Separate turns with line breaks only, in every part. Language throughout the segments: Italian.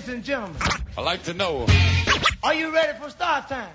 Ladies and gentlemen,
I like to know.
are you ready for start time?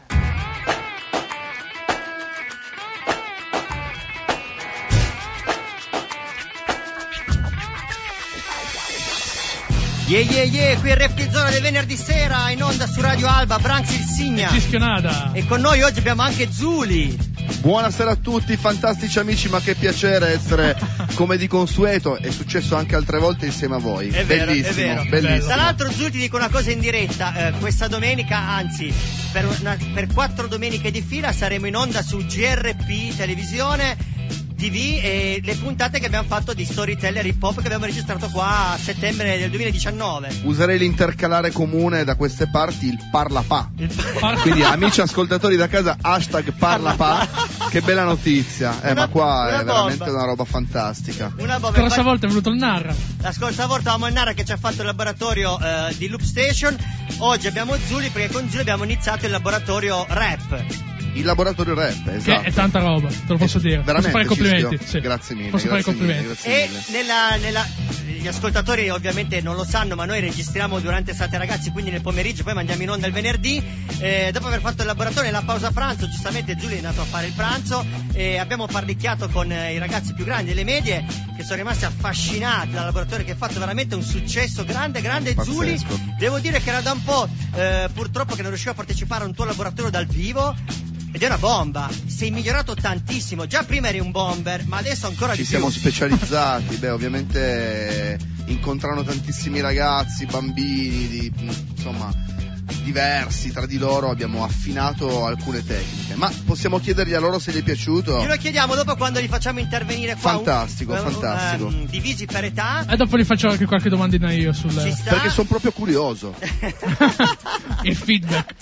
Yeah yeah yeah, qui è Reptil Zona del venerdì sera in onda su Radio Alba, Branx il Signa.
Cischionata.
E con noi oggi abbiamo anche Zuli.
Buonasera a tutti, fantastici amici, ma che piacere essere come di consueto. È successo anche altre volte insieme a voi.
È vero,
bellissimo,
è vero.
bellissimo.
Tra l'altro Zuli ti dico una cosa in diretta, eh, questa domenica, anzi per, una- per quattro domeniche di fila saremo in onda su GRP Televisione. TV e le puntate che abbiamo fatto di Storyteller Hip Hop che abbiamo registrato qua a settembre del 2019.
Userei l'intercalare comune da queste parti, il parla pa.
Par-
Quindi amici ascoltatori da casa, hashtag parla pa. Che bella notizia. Eh,
Una-
ma qua è veramente
bomba.
una roba fantastica.
Una bomba.
La
Infatti-
volta è venuto il Narra.
La scorsa volta avevamo il Nara che ci ha fatto il laboratorio eh, di Loop Station, oggi abbiamo Zuli perché con Zuli abbiamo iniziato il laboratorio rap.
Il laboratorio rap,
Che
esatto.
è tanta roba, te lo posso dire.
Veramente,
posso fare i complimenti.
Cischio?
Sì.
Grazie mille,
Posso fare i
grazie mille,
complimenti.
grazie
E
mille.
nella, nella- gli ascoltatori ovviamente non lo sanno, ma noi registriamo durante estate ragazzi, quindi nel pomeriggio, poi mandiamo in onda il venerdì. Eh, dopo aver fatto il laboratorio, nella pausa pranzo, giustamente Giulio è andato a fare il pranzo e abbiamo parlicchiato con eh, i ragazzi più grandi delle medie che sono rimasti affascinati dal laboratorio che ha fatto veramente un successo grande, grande.
Pazzesco.
Giuli, devo dire che era da un po' eh, purtroppo che non riuscivo a partecipare a un tuo laboratorio dal vivo. Ed è una bomba, sei migliorato tantissimo, già prima eri un bomber, ma adesso ancora
Ci
di
siamo
più.
specializzati, beh ovviamente incontrano tantissimi ragazzi, bambini, di, insomma diversi tra di loro, abbiamo affinato alcune tecniche, ma possiamo chiedergli a loro se gli è piaciuto?
Glielo chiediamo dopo quando li facciamo intervenire qua.
Fantastico,
un-
fantastico.
ehm, divisi per età.
E dopo gli faccio anche qualche domandina io sul.
Perché sono proprio curioso.
il feedback.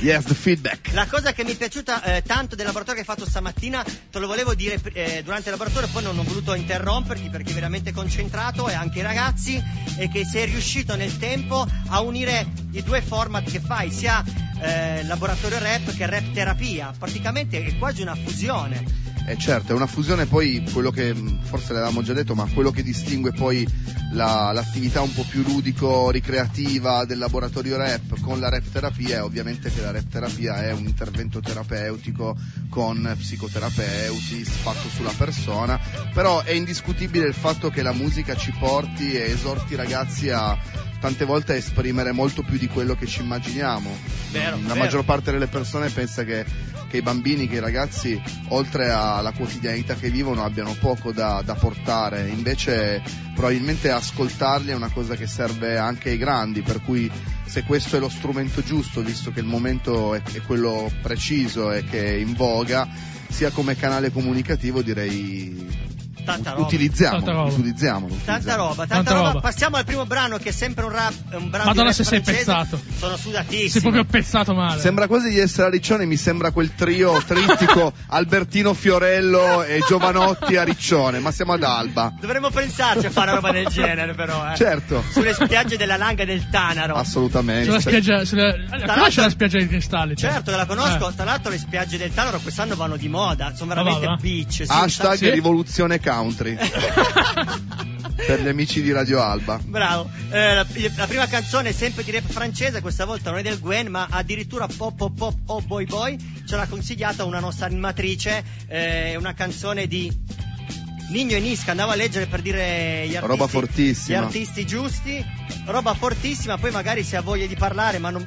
Yes, the feedback.
La cosa che mi è piaciuta eh, tanto del laboratorio che hai fatto stamattina, te lo volevo dire eh, durante il laboratorio, poi non ho voluto interromperti perché eri veramente concentrato e anche i ragazzi, e che sei riuscito nel tempo a unire i due format che fai, sia eh, laboratorio rap che rap terapia. Praticamente è quasi una fusione.
Eh certo, è una fusione poi, quello che mh, forse l'avevamo già detto, ma quello che distingue poi la- l'attività un po' più ludico-ricreativa del laboratorio rap con la rap terapia è ovviamente che la rap terapia è un intervento terapeutico con psicoterapeuti fatto sulla persona, però è indiscutibile il fatto che la musica ci porti e esorti i ragazzi a tante volte a esprimere molto più di quello che ci immaginiamo.
Vero,
la
vero.
maggior parte delle persone pensa che, che i bambini, che i ragazzi, oltre alla quotidianità che vivono, abbiano poco da, da portare. Invece, probabilmente ascoltarli è una cosa che serve anche ai grandi. Per cui, se questo è lo strumento giusto, visto che il momento è, è quello preciso e che è in voga, sia come canale comunicativo, direi
Tanta roba.
utilizziamolo.
Tanta roba.
utilizziamolo,
Tanta
utilizziamolo.
roba, tanta,
Tanta
roba.
roba.
Passiamo al primo brano che è sempre un rap, un brano
Madonna
di rap
se sei
francese.
pezzato.
Sono sudatissimo.
Sei proprio pezzato male.
Sembra quasi di essere a Riccione, mi sembra quel trio trittico Albertino Fiorello e Giovanotti a Riccione, ma siamo ad Alba.
Dovremmo pensarci a fare una roba del genere, però. Eh.
Certo,
Sulle spiagge della Langa e del Tanaro.
assolutamente.
Sulla spiaggia, sulla...
l'altro-
conosci la spiaggia dei cristalli? cioè?
Certo che la conosco,
Eh.
tra l'altro le spiagge del Tanaro quest'anno vanno di moda, sono veramente
va, va.
beach. sì,
Hashtag
Sì.
rivoluzione country. Per gli amici di Radio Alba.
Bravo. Eh, la, la prima canzone è sempre di rap francese, questa volta non è del Gwen, ma addirittura Pop Pop Pop Oh Boy Boy. Ce l'ha consigliata una nostra animatrice, eh, è una canzone di Nino e Nisca, andavo a leggere per dire gli artisti, gli artisti giusti, roba fortissima, poi magari se ha voglia di parlare, ma non...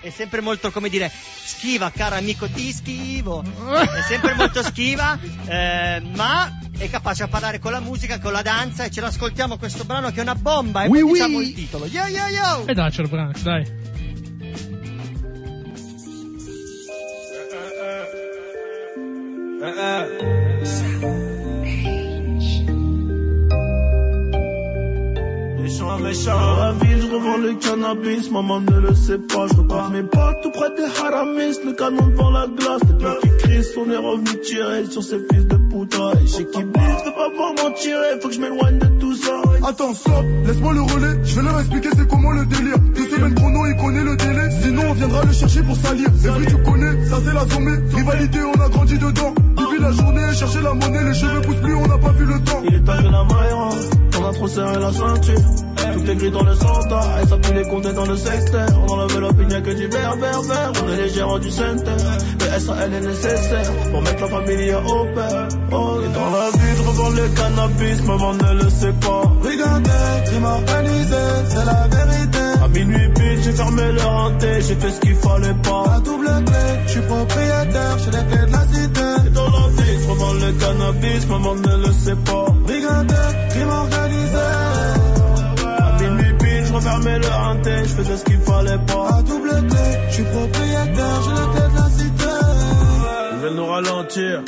È sempre molto, come dire, schiva, caro amico, ti schivo. È sempre molto schiva, eh, ma è capace a parlare con la musica, con la danza e ce l'ascoltiamo questo brano che è una bomba e
Oui,
poi
oui.
diciamo il titolo. Yo yo yo!
E daccelo, Branx, dai.
Méchant, méchant. Dans la ville, je revends le cannabis, maman ne le sait pas. Je repars mes pas tout près des haramis, le canon devant la glace. Les peurs qui crient, on est revenu tirer sur ces fils de putain. Et chez qui blisse, veut pas voir m'en tirer, faut que je m'éloigne de tout ça.
Attends, stop, laisse-moi le relais, je vais leur expliquer c'est comment le délire. Deux semaines chrono, il connaît le délai, sinon on viendra le chercher pour salir. Et puis tu connais, ça c'est la zombie, rivalité, on a grandi dedans. Depuis la journée, chercher la monnaie, les cheveux poussent plus, on n'a pas vu le temps.
Il est tard que la maille, on a trop serré la ceinture. Tout est gris dans le centre, et ça pue les comptes dans le secteur. Il n'y a que du vert, vert, vert. On est les gérants du center. Mais elle est nécessaire pour mettre la famille au père. Oh, et dans la vie, je revends le cannabis, maman ne le sait pas.
Regardez, crime organisé, c'est la vérité.
À minuit pile, j'ai fermé le hanté, j'ai fait ce qu'il fallait pas.
La double clé, je suis propriétaire, j'ai les clés de la cité.
Et dans la vie, je revends le cannabis, maman ne le sait pas.
Regardez, crime organisé.
À refermais le hanté, je faisais ce qu'il fallait pas.
La double clé, je suis propriétaire, j'ai les clés de la cité.
Ils veulent nous ralentir.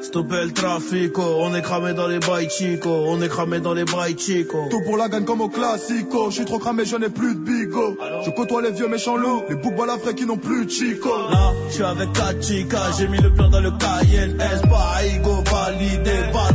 Stopper le trafic, oh. on est cramé dans les bails chico, on est cramé dans les bails chico.
Tout pour la gagne comme au classico. Je suis trop cramé, je n'ai plus de bigot. Je côtoie les vieux méchants loups, les boucs balafrés qui n'ont plus de chico.
Là, je suis avec Kachika, j'ai mis le plan dans le Cayenne S, pas ego validé, pas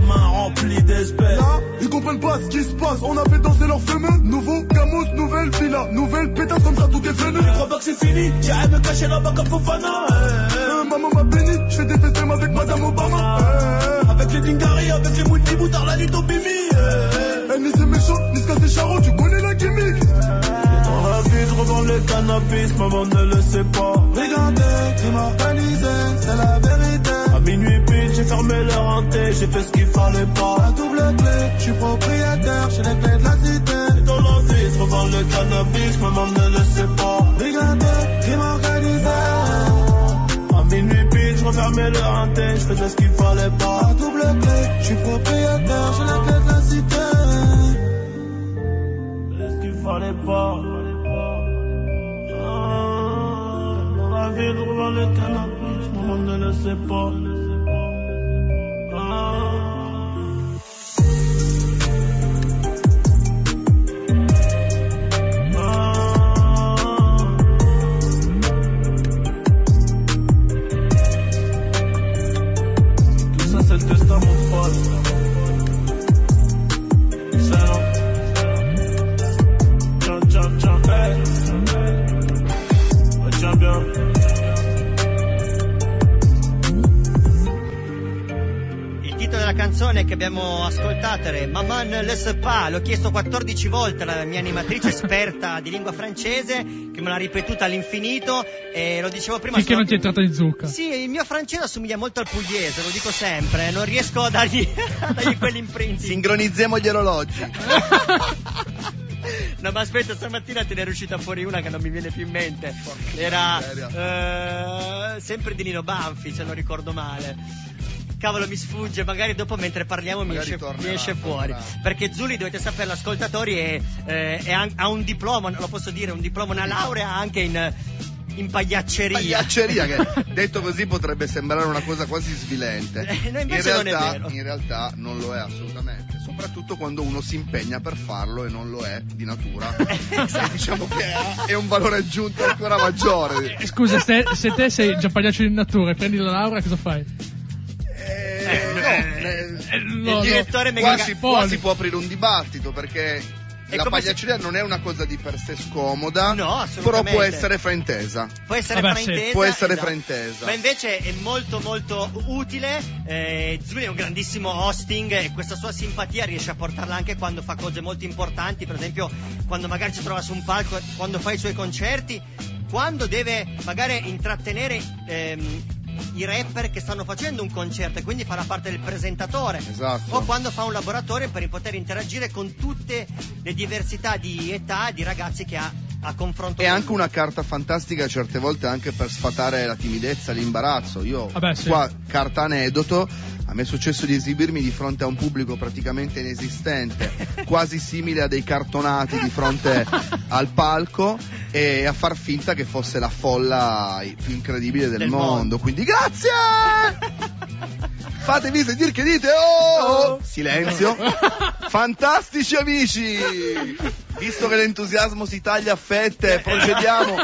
d'espèces.
Là, ils comprennent pas ce qui se passe. On a fait danser leurs fameux. Nouveau Camus, nouvelle villa, nouvelle pétasse comme ça, tout est venu.
Je crois pas que c'est fini, j'irai me cacher là-bas comme Fofana. eh, eh.
Euh, maman m'a béni, je fais des FSM avec Madame Obama. Euh,
Avec les Dingari, avec les Mouti Boutard, la nuit au Bimi. eh, eh.
eh, ni c'est méchant, ni ce c'est charron, tu connais la gimmick.
Dans la vie, je revends le cannabis, maman ne le sait pas.
Regardez, crime organisé, c'est la vérité.
À minuit j'ai fermé le hanté, j'ai fait ce qu'il fallait
La
pas.
double clé, je suis propriétaire, j'ai les clés de la cité.
Dans la vie, je revends le cannabis, maman ne le sait pas.
Regardez, crime organisé.
À minuit pile, je refermais le hanté, je faisais ce qu'il fallait pas.
La double clé, je suis propriétaire, j'ai les clés de la cité.
Est-ce qu'il fallait pas Ah, Dans la vie, je revends le cannabis, maman ne le sait pas. Ah.
Che abbiamo ascoltato era Maman le pas, l'ho chiesto 14 volte alla mia animatrice esperta di lingua francese che me l'ha ripetuta all'infinito e lo dicevo prima
Finché non ti è entrata in zucca.
Sì, il mio francese assomiglia molto al pugliese, lo dico sempre, non riesco a dargli, a dargli quell'imprinting.
Sincronizziamo gli orologi.
No, ma aspetta, stamattina te ne è uscita fuori una che non mi viene più in mente. Era eh, sempre di Nino Banfi, se non ricordo male. Cavolo, mi sfugge, magari dopo mentre parliamo mi esce, mi esce fuori.
tornerà.
Perché Zuli, dovete sapere, ascoltatori, è, eh, è an- ha un diploma, lo posso dire, un diploma, una laurea anche in, in pagliacceria.
Pagliacceria che detto così potrebbe sembrare una cosa quasi svilente.
Eh, no,
in,
invece non è
realtà,
vero.
in realtà non lo è assolutamente, soprattutto quando uno si impegna per farlo e non lo è di natura.
Esatto.
Diciamo che è un valore aggiunto ancora maggiore.
Scusa, se, se te sei già pagliaccio di natura e prendi la laurea, cosa fai?
Eh, no, eh,
Eh,
Il direttore
qua,
mega
si, qua si può aprire un dibattito perché
È
la
come se-
pagliacceria non è una cosa di per sé scomoda,
No,
però può essere fraintesa.
Può essere
Vabbè, sì.
fraintesa.
Può essere
esatto.
fraintesa.
Ma invece è molto molto utile. Eh, Zuli è un grandissimo hosting e questa sua simpatia riesce a portarla anche quando fa cose molto importanti, per esempio quando magari si trova su un palco, quando fa i suoi concerti, quando deve magari intrattenere ehm, i rapper che stanno facendo un concerto e quindi fa la parte del presentatore.
Esatto.
O quando fa un laboratorio per poter interagire con tutte le diversità di età di ragazzi che ha a confronto
È
con
anche
lui.
una carta fantastica certe volte anche per sfatare la timidezza, l'imbarazzo. Io
Vabbè, sì.
qua carta aneddoto, a me è successo di esibirmi di fronte a un pubblico praticamente inesistente, quasi simile a dei cartonati di fronte al palco e a far finta che fosse la folla più incredibile del,
Del
mondo.
mondo.
Quindi grazie! Fatevi sentire che dite oh! Silenzio. Fantastici amici! Visto che l'entusiasmo si taglia a fette, procediamo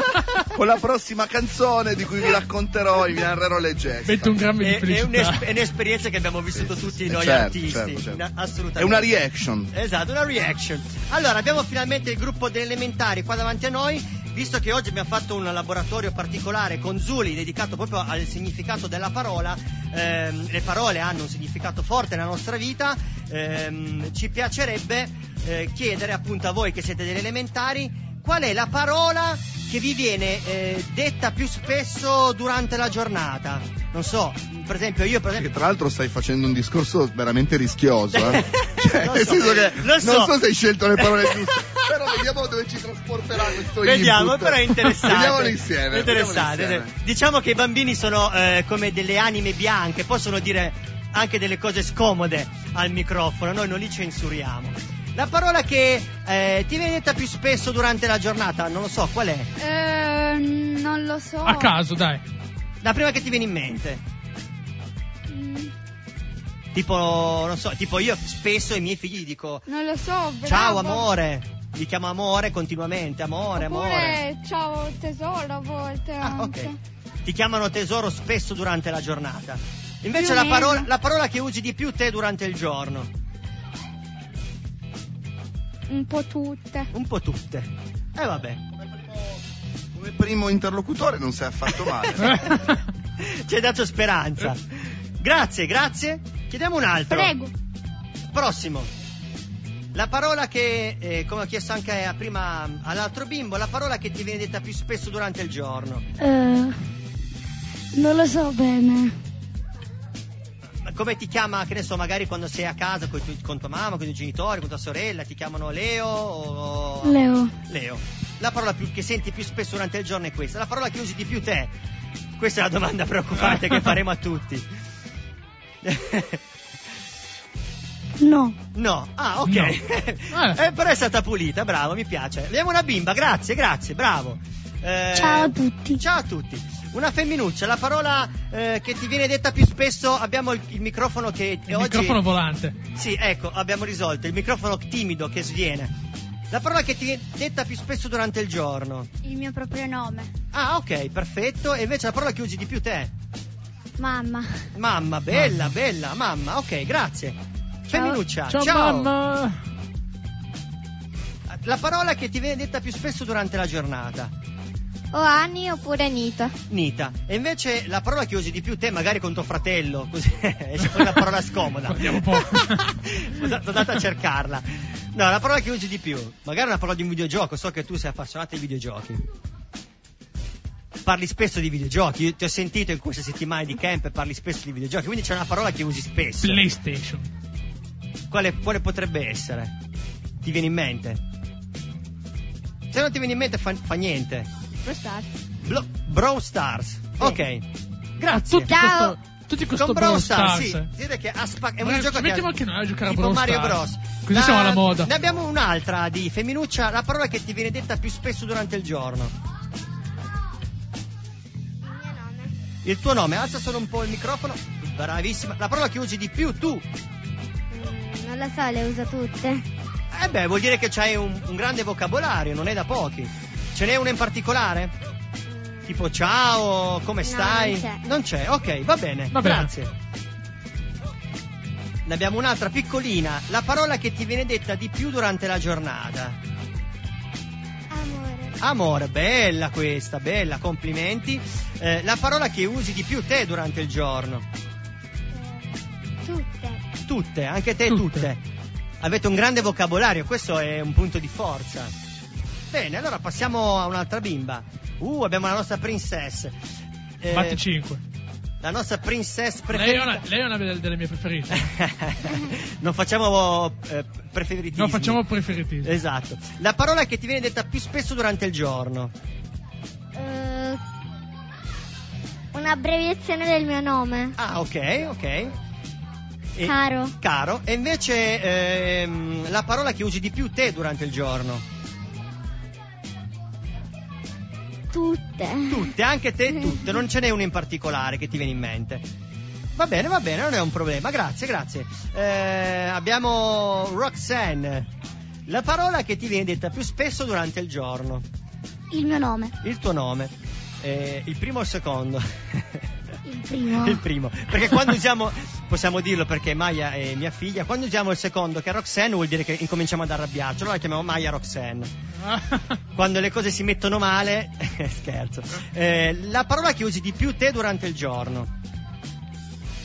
con la prossima canzone di cui vi racconterò e vi narrerò le gesta.
21 grammi di
È, è, un'es- è un'esperienza che abbiamo vissuto tutti noi
Certo,
artisti.
certo, certo.
Na- assolutamente.
È una reaction.
Esatto, una reaction. Allora, abbiamo finalmente il gruppo delle elementari qua davanti a noi. Visto che oggi abbiamo fatto un laboratorio particolare con Zuli dedicato proprio al significato della parola, ehm, le parole hanno un significato forte nella nostra vita, ehm, ci piacerebbe eh, chiedere appunto a voi che siete delle elementari, qual è la parola che vi viene eh, detta più spesso durante la giornata? Non so, per esempio io per
Che
esempio...
tra l'altro stai facendo un discorso veramente rischioso, eh? Cioè,
Lo
nel
so,
senso che
so.
non so se hai scelto le parole giuste, però vediamo dove ci trasporterà questo
Vediamo,
input.
però è interessante.
Vediamolo insieme.
Interessante.
vediamolo insieme.
Diciamo che i bambini sono eh, come delle anime bianche, possono dire anche delle cose scomode al microfono, noi non li censuriamo. La parola che eh, ti viene detta più spesso durante la giornata, non lo so, qual è?
Eh, non lo so.
A caso, dai.
La prima che ti viene in mente?
Mm,
Tipo, non so, tipo io spesso ai miei figli gli dico
Non lo so.
ciao
bravo.
amore, li chiamo amore continuamente, amore, amore.
Oppure ciao tesoro a volte
Ah,
anche.
ok. Ti chiamano tesoro spesso durante la giornata. Invece la parola, la parola che usi di più te durante il giorno?
Un po' tutte.
Un po' tutte. E eh, vabbè.
Come primo interlocutore non sei affatto male.
Ci hai dato speranza. Grazie, grazie. Chiediamo un altro.
Prego.
Prossimo. La parola che, eh, come ho chiesto anche a- prima all'altro bimbo, la parola che ti viene detta più spesso durante il giorno.
Eh, non lo so bene.
Come ti chiama, che ne so, magari quando sei a casa con, tuoi- con tua mamma, con i tuoi genitori, con tua sorella, ti chiamano Leo o...
Leo.
Leo. La parola più- che senti più spesso durante il giorno è questa. La parola che usi di più te. Questa è la domanda preoccupante che faremo a tutti.
No.
No, ah, ok.
No.
Eh, però è stata pulita, bravo, mi piace. Abbiamo una bimba, grazie, grazie, bravo. Eh,
Ciao a tutti.
Ciao a tutti. Una femminuccia, la parola eh, che ti viene detta più spesso, abbiamo il, il microfono che
Il
oggi...
microfono volante.
Sì, ecco, abbiamo risolto, il microfono timido che sviene. La parola che ti viene detta più spesso durante il giorno.
Il mio proprio nome.
Ah, ok, perfetto. E invece la parola che usi di più te?
Mamma.
Mamma, bella, bella, mamma. Ok, grazie. Femminuccia,
Ciao, mamma.
La parola che ti viene detta più spesso durante la giornata.
O Anni oppure Nita.
Nita. E invece la parola che usi di più te, magari con tuo fratello, così esce fuori la parola scomoda.
Guardiamo un po'.
Sono andato a cercarla. No, la parola che usi di più. Magari una parola di un videogioco, so che tu sei appassionato ai videogiochi. Parli spesso di videogiochi, io ti ho sentito in queste settimane di camp e parli spesso di videogiochi, quindi c'è una parola che usi spesso.
PlayStation.
Quale, quale potrebbe essere? Ti viene in mente? Se non ti viene in mente fa, fa niente.
Stars.
Blo- Brawl Stars. Ok. Grazie.
Tutti
Ciao.
questo, tutti questo
Con Brawl
Brawl
Stars,
Stars.
sì. Direi che ha è un
Ma
gioco che
mettiamo anche noi a giocare a Brawl
Mario. Bros.
Così siamo alla moda.
Ne abbiamo un'altra di femminuccia, la parola che ti viene detta più spesso durante il giorno.
Il mio nome.
Il tuo nome, alza solo un po' il microfono. Bravissima. La parola che usi di più tu.
Mm, non lo so, le uso tutte.
Eh beh, vuol dire che c'hai un, un grande vocabolario, non è da pochi. Ce n'è una in particolare? Tipo ciao, come
No,
stai?
non c'è.
ok, va bene.
Va bene.
grazie. Ne abbiamo un'altra piccolina. La parola che ti viene detta di più durante la giornata.
Amore.
Amore, bella questa, bella, complimenti. Eh, la parola che usi di più te durante il giorno.
Eh, tutte.
Tutte, anche te tutte.
Tutte.
Avete un grande vocabolario, questo è un punto di forza. Bene, allora passiamo a un'altra bimba. Uh, abbiamo la nostra princess. Eh,
Batti 5.
la nostra princess
Lei è
preferita.
una, lei è una delle, delle mie preferite.
non facciamo eh, preferitismi.
Non facciamo preferiti.
Esatto. La parola che ti viene detta più spesso durante il giorno.
Eh, un'abbreviazione del mio nome.
Ah, ok, ok. E-
Caro.
Caro. E invece ehm, la parola che usi di più te durante il giorno.
Tutte.
Tutte, anche te tutte, non ce n'è una in particolare che ti viene in mente. Va bene, va bene, non è un problema, grazie, grazie. Eh, abbiamo Roxanne. La parola che ti viene detta più spesso durante il giorno.
Il mio nome.
Il tuo nome. Eh, il primo o il secondo?
Il primo.
il primo. Perché quando usiamo, possiamo dirlo perché Maya è mia figlia, quando usiamo il secondo che è Roxanne vuol dire che incominciamo ad arrabbiarci, allora la chiamiamo Maya Roxanne. Quando le cose si mettono male, scherzo. Eh, la parola che usi di più te durante il giorno.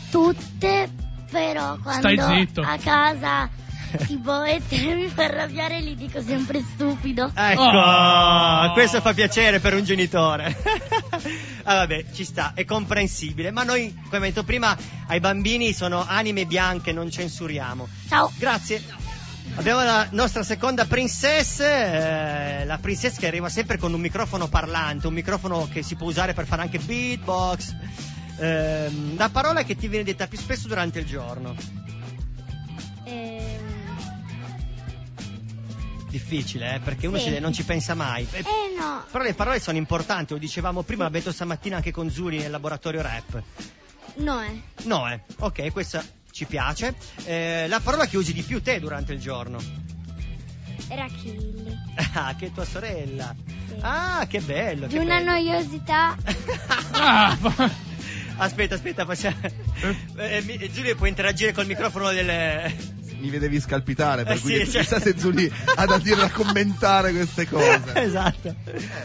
Tutte, però quando
Stai zitto.
a casa
Tipo, e te mi fa arrabbiare gli dico sempre stupido.
Ecco,
Oh.
questo fa piacere per un genitore. ah, vabbè, ci sta, è comprensibile. Ma noi, come detto prima, ai bambini sono anime bianche, non censuriamo.
Ciao.
Grazie. Abbiamo la nostra seconda princessa, eh, la princess che arriva sempre con un microfono parlante, un microfono che si può usare per fare anche beatbox. Ehm, la parola che ti viene detta più spesso durante il giorno. Difficile, eh, perché uno
Sì.
ci- non ci pensa mai. Eh,
eh no.
Però le parole sono importanti, lo dicevamo prima, l'abbiamo detto stamattina anche con Zuri nel laboratorio rap.
No, eh.
No, eh. Ok, questa ci piace. Eh, la parola che usi di più te durante il giorno.
Era Killy.
Ah, che è tua sorella.
Sì.
Ah, che bello.
Di
che
una
bello.
noiosità.
Ah,
Aspetta, aspetta, facciamo. Eh, mi- Giulio può interagire col microfono del.
Mi vedevi scalpitare, per
Eh
cui
sì,
chissà
cioè-
se Zuli ha da dire da commentare queste cose.
esatto.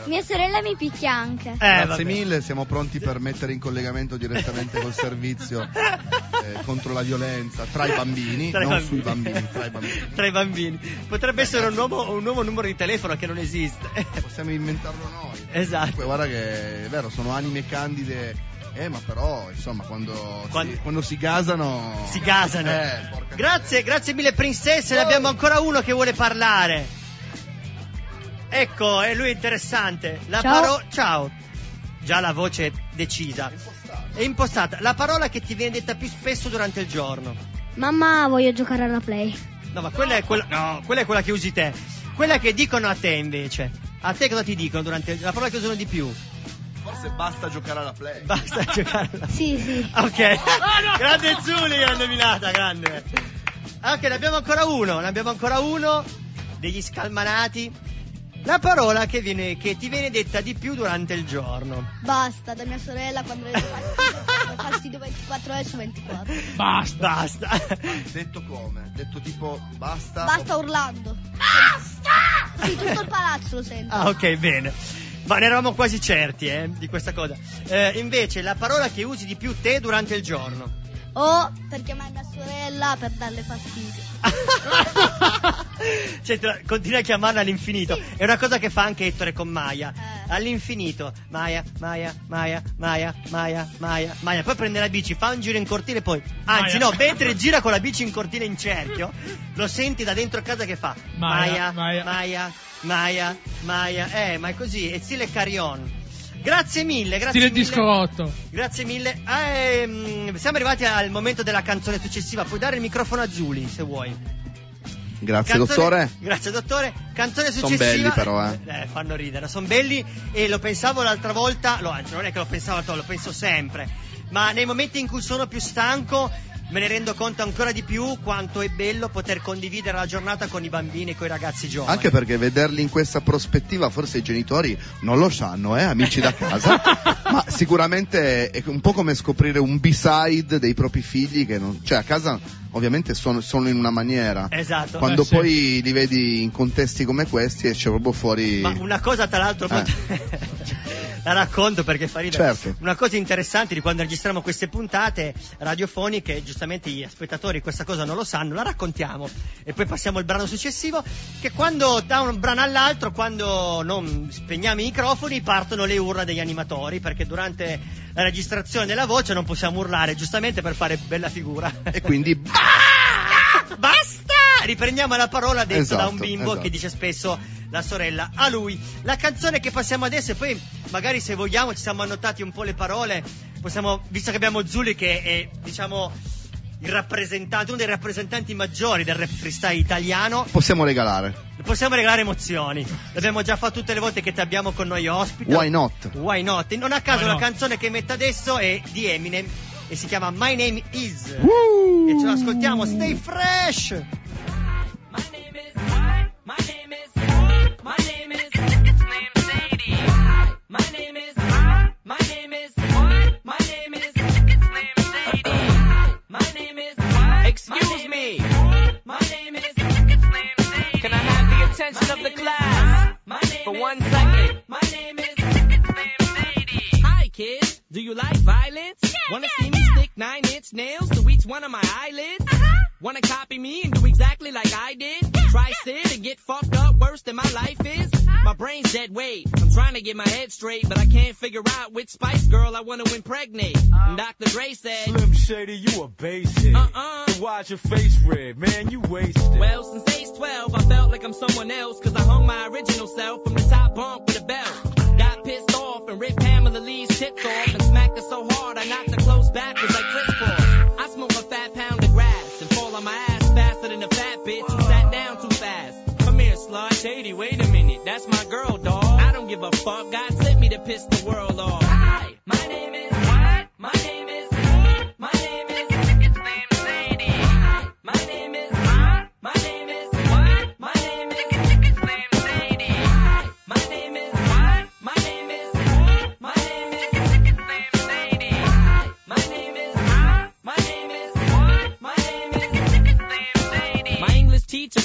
Mia sorella mi picchia anche.
Eh,
Grazie
vabbè.
mille, siamo pronti per mettere in collegamento direttamente col servizio eh, contro la violenza tra i bambini,
Tra i
non
bambini.
sui bambini, tra i bambini.
Tra i bambini. Potrebbe essere un nuovo, un nuovo numero di telefono che non esiste.
Possiamo inventarlo noi.
Esatto.
Comunque, guarda che è vero, sono anime candide, eh, ma però, insomma, quando,
Quando-
Si, quando si gasano...
Si gasano.
Eh, porca
Grazie, grazie mille princesse, ne abbiamo ancora uno che vuole parlare. Ecco, e lui è interessante. La
Ciao.
paro- Ciao. Già la voce è decisa. È impostata. La parola che ti viene detta più spesso durante il giorno.
Mamma, voglio giocare alla play.
No, ma quella è quella. No, quella è quella che usi te. Quella che dicono a te invece. A te cosa ti dicono durante il... La parola che usano di più.
Forse basta giocare alla play.
Basta giocare. alla-
Sì, sì.
Ok. grande Zuli, grande Milata, grande. Ok, ne abbiamo ancora uno, ne abbiamo ancora uno degli scalmanati. La parola che, viene, che ti viene detta di più durante il giorno.
Basta, da mia sorella quando le fastidio 24 ore su 24.
basta.
Basta.
Detto come? Detto tipo basta?
Basta urlando. Basta! Sì, tutto il palazzo lo sento.
Ah, ok, bene. Ma ne eravamo quasi certi, eh, di questa cosa. Eh, invece, la parola che usi di più te durante il giorno.
O per chiamare mia sorella per darle fastidio.
cioè, tu- continua a chiamarla all'infinito. È una cosa che fa anche Ettore con Maya.
Eh.
All'infinito. Maya, Maya, Maya, Maya, Maya, Maya, Maya. Poi prende la bici, fa un giro in cortile, poi. Anzi,
Maya.
no, mentre gira con la bici in cortile in cerchio, lo senti da dentro casa che fa.
Maya,
Maya,
Maya.
Maya, Maya, Maya. Eh, ma è così, è stile carillon. Grazie mille, grazie
Stile
mille.
disco rotto.
Grazie mille. Ah, ehm, siamo arrivati al momento della canzone successiva. Puoi dare il microfono a Zuli se vuoi.
Grazie
Canzone-
dottore.
Grazie dottore. Canzone successiva.
belli, però, eh.
Eh, fanno ridere, sono belli e lo pensavo l'altra volta, lo, anzi non è che lo pensavo l'altra volta, lo penso sempre, ma nei momenti in cui sono più stanco me ne rendo conto ancora di più quanto è bello poter condividere la giornata con i bambini e con i ragazzi giovani.
Anche perché vederli in questa prospettiva, forse i genitori non lo sanno, eh, amici da casa, ma sicuramente è un po' come scoprire un B-side dei propri figli che non, cioè a casa ovviamente sono, sono in una maniera.
Esatto.
Quando
Eh, sì.
poi li vedi in contesti come questi esce proprio fuori
Ma una cosa tra l'altro
Eh.
la racconto perché fa ridere.
Certo.
Una cosa interessante di quando registriamo queste puntate radiofoniche, giustamente gli spettatori questa cosa non lo sanno, la raccontiamo e poi passiamo al brano successivo che quando da un brano all'altro, quando non spegniamo i microfoni, partono le urla degli animatori perché durante la registrazione della voce non possiamo urlare giustamente per fare bella figura.
e quindi
Basta! Riprendiamo la parola detta da un
Esatto,
bimbo
esatto.
che dice spesso la sorella a lui. La canzone che passiamo adesso e poi magari se vogliamo ci siamo annotati un po' le parole, possiamo, visto che abbiamo Zuli che è diciamo il rappresentante, uno dei rappresentanti maggiori del rap freestyle italiano,
possiamo regalare.
possiamo regalare emozioni. L'abbiamo già fatto tutte le volte che ti abbiamo con noi ospite.
Why not?
Why not? Non a caso
Why
la
not?
canzone che metto adesso è di Eminem e si chiama My Name Is.
Woo!
E ce l'ascoltiamo, stay fresh!
I'm trying to get my head straight, but I can't figure out which Spice Girl I want to impregnate. Uh-huh. And Dr. Dre said,
Slim Shady, you a basic.
Uh-uh.
So why's your face red? Man, you wasted.
Well, since age 12, I felt like I'm someone else, cause I hung my original self from the top bunk with a belt. Got pissed off and ripped Pamela Lee's tits off and smacked her so hard I knocked her clothes backwards like crisscross. I smoke a fat pound of grass and fall on my ass faster than a fat bitch who sat down too fast. Come here, slut. Shady, wait a minute. That's my girl, dog. I don't give a fuck. God sent me to piss the world off. Hi, my name is what? My name is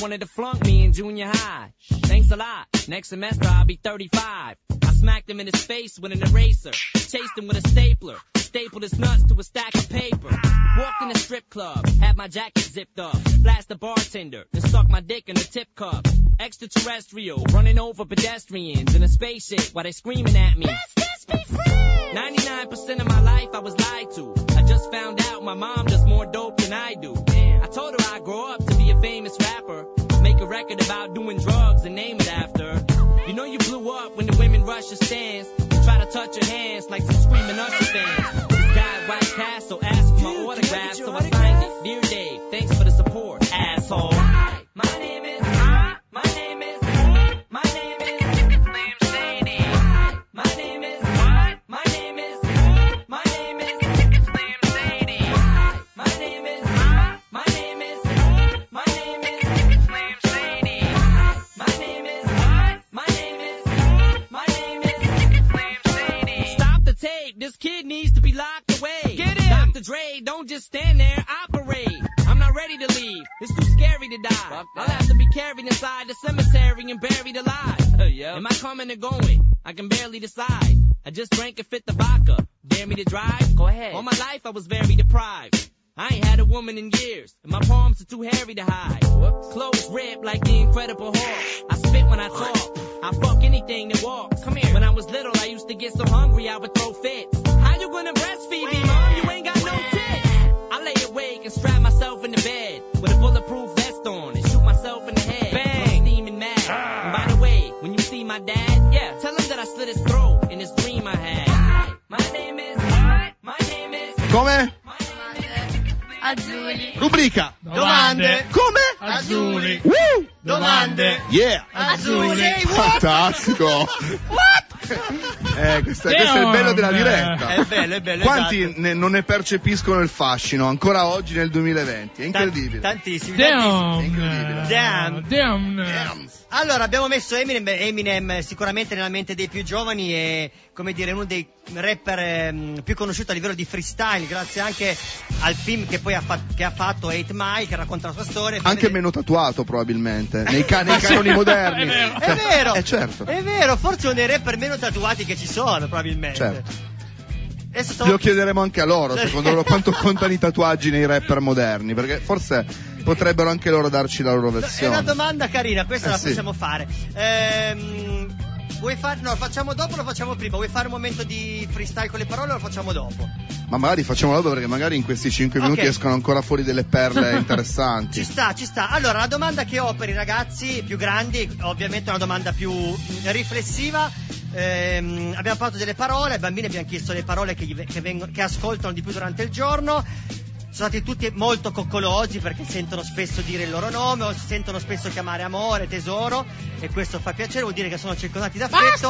wanted to flunk me in junior high. Thanks a lot. Next semester I'll be 35. I smacked him in his face with an eraser. Chased him with a stapler. Stapled his nuts to a stack of paper. Walked in a strip club. Had my jacket zipped up. Flashed the bartender. Then stuck my dick in a tip cup. Extraterrestrial. Running over pedestrians in a spaceship while they screaming at me. 99% of my life I was lied to. I just found out my mom does more dope than I do. Told her I'd grow up to be a famous rapper. Make a record about doing drugs and name it after. You know you blew up when the women rush your stands. And try to touch your hands like some screaming Usher fans. At White Castle coming or going? I can barely decide. I just drank and fit the vodka. Dare me to drive? Go ahead. All my life I was very deprived. I ain't had a woman in years, and my palms are too hairy to hide. Clothes ripped like the Incredible Hulk. I spit when I talk. I fuck anything that walks. Come here. When I was little, I used to get so hungry I would throw fits. How you gonna breastfeed me, mom? You ain't got no tits. I lay awake and strap myself in the bed my dad, yeah, tell him that I slit his throat in this dream I had. My name is what? My name is.
Come?
Azzurri.
Rubrica.
Domande.
Come?
Azzurri.
Woo!
Domande.
Yeah!
Azzurri.
Fantastico! What? Eh, questo, è- questo è il bello della diretta.
È bello, è bello.
Quanti
esatto.
ne- non ne percepiscono il fascino ancora oggi nel 2020? È incredibile.
Tan- tantissimi. tantissimi.
Damn.
incredibile.
Damn.
Damn.
Allora, abbiamo messo Eminem, Eminem sicuramente nella mente dei più giovani e, come dire, uno dei rapper ehm, più conosciuti a livello di freestyle, grazie anche al film che poi ha, fa- che ha fatto 8 Mile, che racconta la sua storia.
Anche meno tatuato probabilmente, nei, ca- nei canoni moderni.
È vero.
È vero,
Eh certo.
è vero, forse uno dei rapper meno tatuati che ci sono, probabilmente.
Certo.
Stavo-
Lo chiederemo anche a loro, secondo loro, quanto contano i tatuaggi nei rapper moderni, perché forse potrebbero anche loro darci la loro
È una
versione.
domanda carina, questa
Eh,
la
sì.
possiamo fare. Ehm, vuoi fare, no, facciamo dopo o lo facciamo prima? Vuoi fare un momento di freestyle con le parole o lo facciamo dopo?
Ma magari facciamo dopo perché magari in questi 5
Ok.
minuti escono ancora fuori delle perle
Ci
interessanti.
sta, ci sta. Allora, la domanda che ho per i ragazzi più grandi, ovviamente è una domanda più riflessiva. Ehm, abbiamo parlato delle parole, ai bambini abbiamo chiesto le parole che, gli che vengono- che ascoltano di più durante il giorno. Sono stati tutti molto coccolosi perché sentono spesso dire il loro nome o si sentono spesso chiamare amore, tesoro e questo fa piacere, vuol dire che sono circondati d'affetto.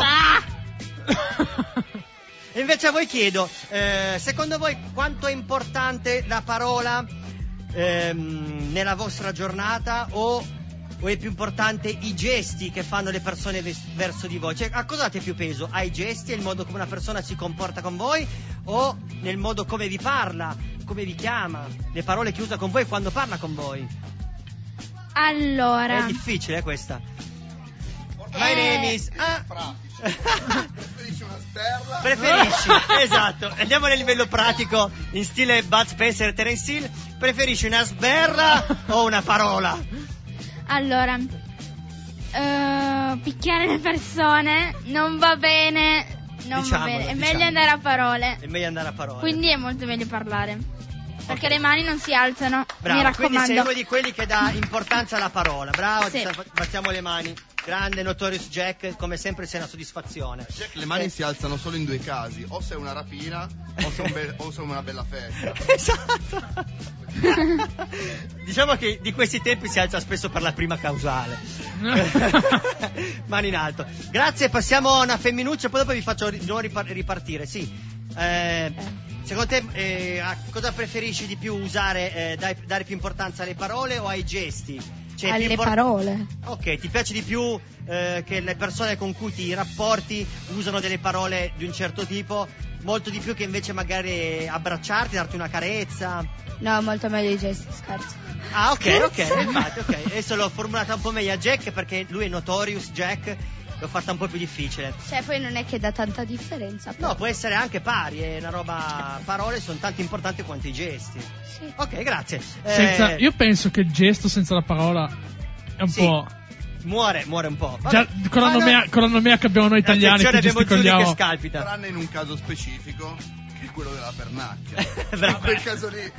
E invece a voi chiedo, eh, secondo voi quanto è importante la parola ehm, nella vostra giornata o, o è più importante i gesti che fanno le persone ves- verso di voi? Cioè, a cosa date più peso? Ai gesti e il modo come una persona si comporta con voi o nel modo come vi parla, come vi chiama, le parole che usa con voi quando parla con voi?
Allora,
È difficile eh, questa. My name is... Ah.
Preferisci una sterla?
Preferisci, esatto. Andiamo nel livello pratico in stile Bud Spencer e Terence Hill. Preferisci una sberla o una parola?
Allora, eh, picchiare le persone non va bene. Non
Diciamolo,
va bene, è
diciamo.
meglio andare a parole.
È meglio andare a parole.
Quindi è molto meglio parlare. Perché le mani non si alzano.
Bravo,
mi
quindi sei
raccomando.
uno di quelli che dà importanza alla parola. Bravo,
Sì.
ti le mani. Grande Notorious Jack, come sempre sei una soddisfazione.
Jack, le mani si alzano solo in due casi, o se è una rapina o se è, un be- o se è una bella festa.
Esatto. diciamo che di questi tempi si alza spesso per la prima causale. Mani in alto. Grazie, passiamo a una femminuccia, poi dopo vi faccio ri- di nuovo ripar- ripartire. Sì. Eh, secondo te eh, a cosa preferisci di più usare, eh, dai- dare più importanza alle parole o ai gesti? Cioè,
Alle
impor-
parole.
Ok, ti piace di più eh, che le persone con cui ti rapporti usano delle parole di un certo tipo, molto di più che invece magari abbracciarti, darti una carezza?
No, molto meglio i gesti, scherzo.
Ah, ok, ok, infatti, ok. Adesso l'ho formulata un po' meglio a Jack perché lui è Notorious Jack, l'ho fatta un po' più difficile.
Cioè, poi non è che dà tanta differenza.
No, può essere anche pari, è una roba. Parole sono tanto importanti quanto i gesti.
Sì.
Ok, grazie. Eh,
Senza- io penso che il gesto senza la parola è un
Sì.
po'.
Muore, muore un po'.
Già, con, la
Ah, no.
nomea, con la nomea che abbiamo noi italiani che
Zuri che
gesticoliamo.
scalpita.
Tranne in un caso specifico, che è quello della pernacchia. In quel caso lì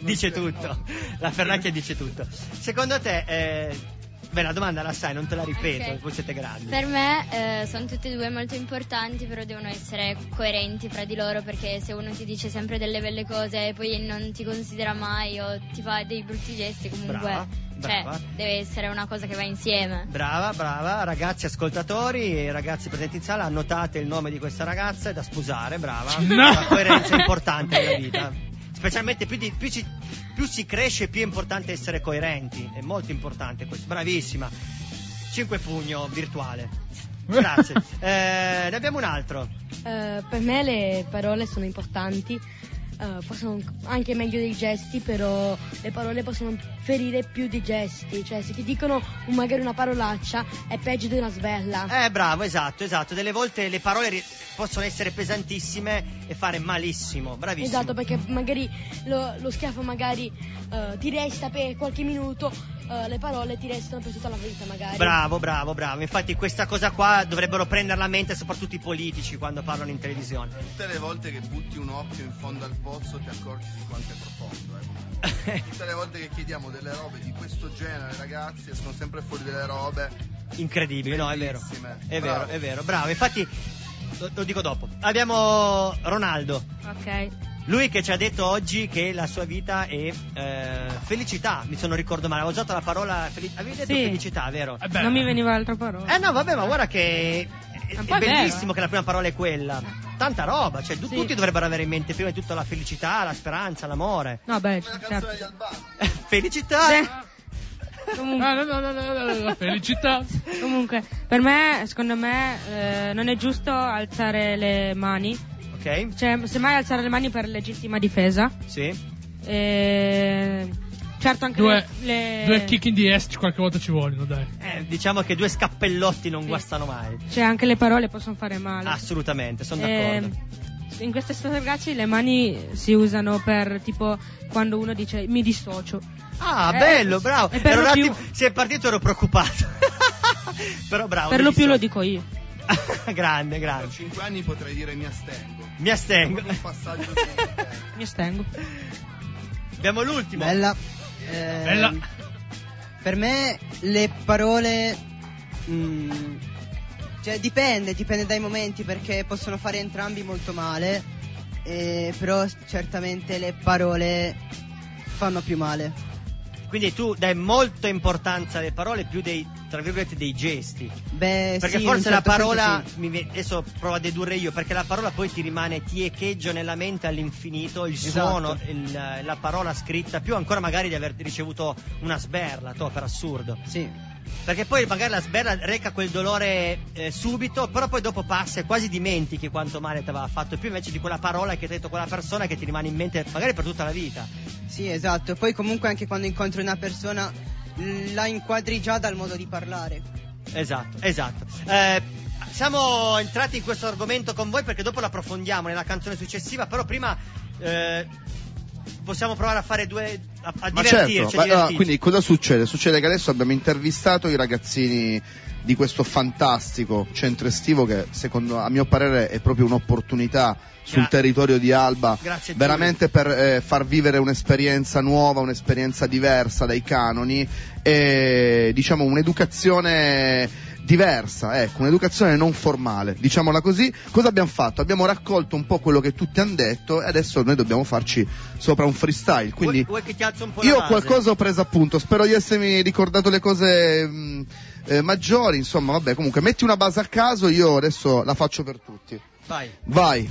dice tutto. La Fernacchia dice tutto. Secondo te, eh, beh, la domanda la sai, non te la ripeto,
Ok.
voi siete grandi.
Per me eh, sono tutte e due molto importanti, però devono essere coerenti fra di loro perché se uno ti dice sempre delle belle cose e poi non ti considera mai o ti fa dei brutti gesti, comunque
Brava,
cioè,
brava.
deve essere una cosa che va insieme.
Brava, brava, ragazzi ascoltatori e ragazzi presenti in sala, annotate il nome di questa ragazza, è da sposare, brava.
No.
La coerenza è importante nella vita. Specialmente più, di- più si, più si cresce, più è importante essere coerenti. È molto importante questo. Bravissima. 5 pugno virtuale. Grazie. Eh, ne abbiamo un altro.
Eh, per me le parole sono importanti, eh, possono anche meglio dei gesti, però le parole possono ferire più dei gesti, cioè se ti dicono un- magari una parolaccia è peggio di una svella.
Eh, bravo, esatto, esatto. Delle volte le parole ri- possono essere pesantissime e fare malissimo. Bravissimo.
Esatto, perché magari lo, lo schiaffo magari eh, ti resta per qualche minuto, eh, le parole ti restano per tutta la vita magari.
Bravo, bravo, bravo. Infatti questa cosa qua dovrebbero prenderla a mente soprattutto i politici quando parlano in televisione.
Tutte le volte che butti un occhio in fondo al pozzo ti accorgi di quanto è profondo. eh. Tutte le volte che chiediamo delle robe di questo genere, ragazzi, escono sempre fuori delle robe.
Incredibile, no, è vero. È vero, è vero, bravo. Infatti, lo, lo dico dopo. Abbiamo Ronaldo.
Ok.
Lui che ci ha detto oggi che la sua vita è eh, felicità, mi sono ricordo male, avevo usato la parola felicità, avevi detto
Sì.
felicità, vero?
Eh
Non mi veniva altra parola.
Eh no, vabbè, ma guarda che è, è bellissimo
vero,
che la prima parola è quella. Tanta roba, cioè tu-
Sì.
tutti dovrebbero avere in mente prima di tutto la felicità, la speranza, l'amore.
No, beh,
Come la
certo.
di
felicità!
Sì. Comunque,
no, no, no, no, no, no, la felicità.
comunque, per me, secondo me, eh, non è giusto alzare le mani.
Ok?
Cioè, semmai alzare le mani per legittima difesa.
Sì.
E... Certo, anche
Due,
le,
due kick in the ass qualche volta ci vogliono, dai.
Eh, diciamo che due scappellotti non guastano mai.
Cioè, anche le parole possono fare male.
Assolutamente, sono
Eh,
d'accordo.
in queste storie ragazzi le mani si usano per tipo quando uno dice mi dissocio.
Ah,
Eh,
bello, bravo.
e per
Ero
lo
un
più-
attimo, se è partito ero preoccupato. Però bravo.
per lo più lo dico io.
grande, grande.
5 anni potrei dire mi astengo.
Mi astengo.
Un passaggio di...
Mi astengo.
Abbiamo l'ultimo.
Bella. Eh,
Bella.
Per me le parole... mm, cioè dipende, dipende dai momenti perché possono fare entrambi molto male, eh, però certamente le parole fanno più male.
Quindi tu dai molta importanza alle parole più dei, tra virgolette, dei gesti.
Beh,
Perché
sì,
forse la
certo senso
parola, mi adesso provo a dedurre io, perché la parola poi ti rimane, ti echeggia nella mente all'infinito, il
Esatto.
suono, il- la parola scritta, più ancora magari di aver ricevuto una sberla, to, per assurdo.
Sì.
Perché poi magari la sberla reca quel dolore eh, subito, però poi dopo passa e quasi dimentichi quanto male ti aveva fatto, più invece di quella parola che ti ha detto quella persona che ti rimane in mente magari per tutta la vita.
Sì, esatto. Poi comunque anche quando incontri una persona l- la inquadri già dal modo di parlare.
Esatto, esatto. Eh, siamo entrati in questo argomento con voi perché dopo lo approfondiamo nella canzone successiva, però prima eh, possiamo provare a fare due, a, a
Ma
divertirci.
certo, ma,
divertirci.
quindi cosa succede? Succede che adesso abbiamo intervistato i ragazzini di questo fantastico centro estivo che secondo a mio parere è proprio un'opportunità sul
Gra-
territorio di Alba veramente per eh, far vivere un'esperienza nuova, un'esperienza diversa dai canoni e diciamo un'educazione diversa, ecco, un'educazione non formale, diciamola così. Cosa abbiamo fatto? Abbiamo raccolto un po' quello che tutti hanno detto e adesso noi dobbiamo farci sopra un freestyle. Quindi
Vuoi, vuoi
io qualcosa ho preso appunto, spero di essermi ricordato le cose mh, eh, maggiori, insomma, vabbè, comunque metti una base a caso, io adesso la faccio per tutti.
Vai,
Vai.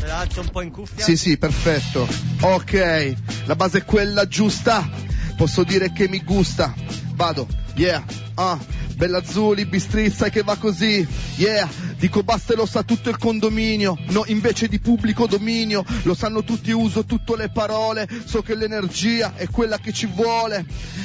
te la alzo un po' in cuffia.
Sì, sì, perfetto. Ok, la base è quella giusta. Posso dire che mi gusta. Vado. Yeah. Ah. Bella Zuli, bistrizza che va così. Yeah. Dico basta e lo sa tutto il condominio. No, invece di pubblico dominio. Lo sanno tutti, uso tutte le parole. So che l'energia è quella che ci vuole.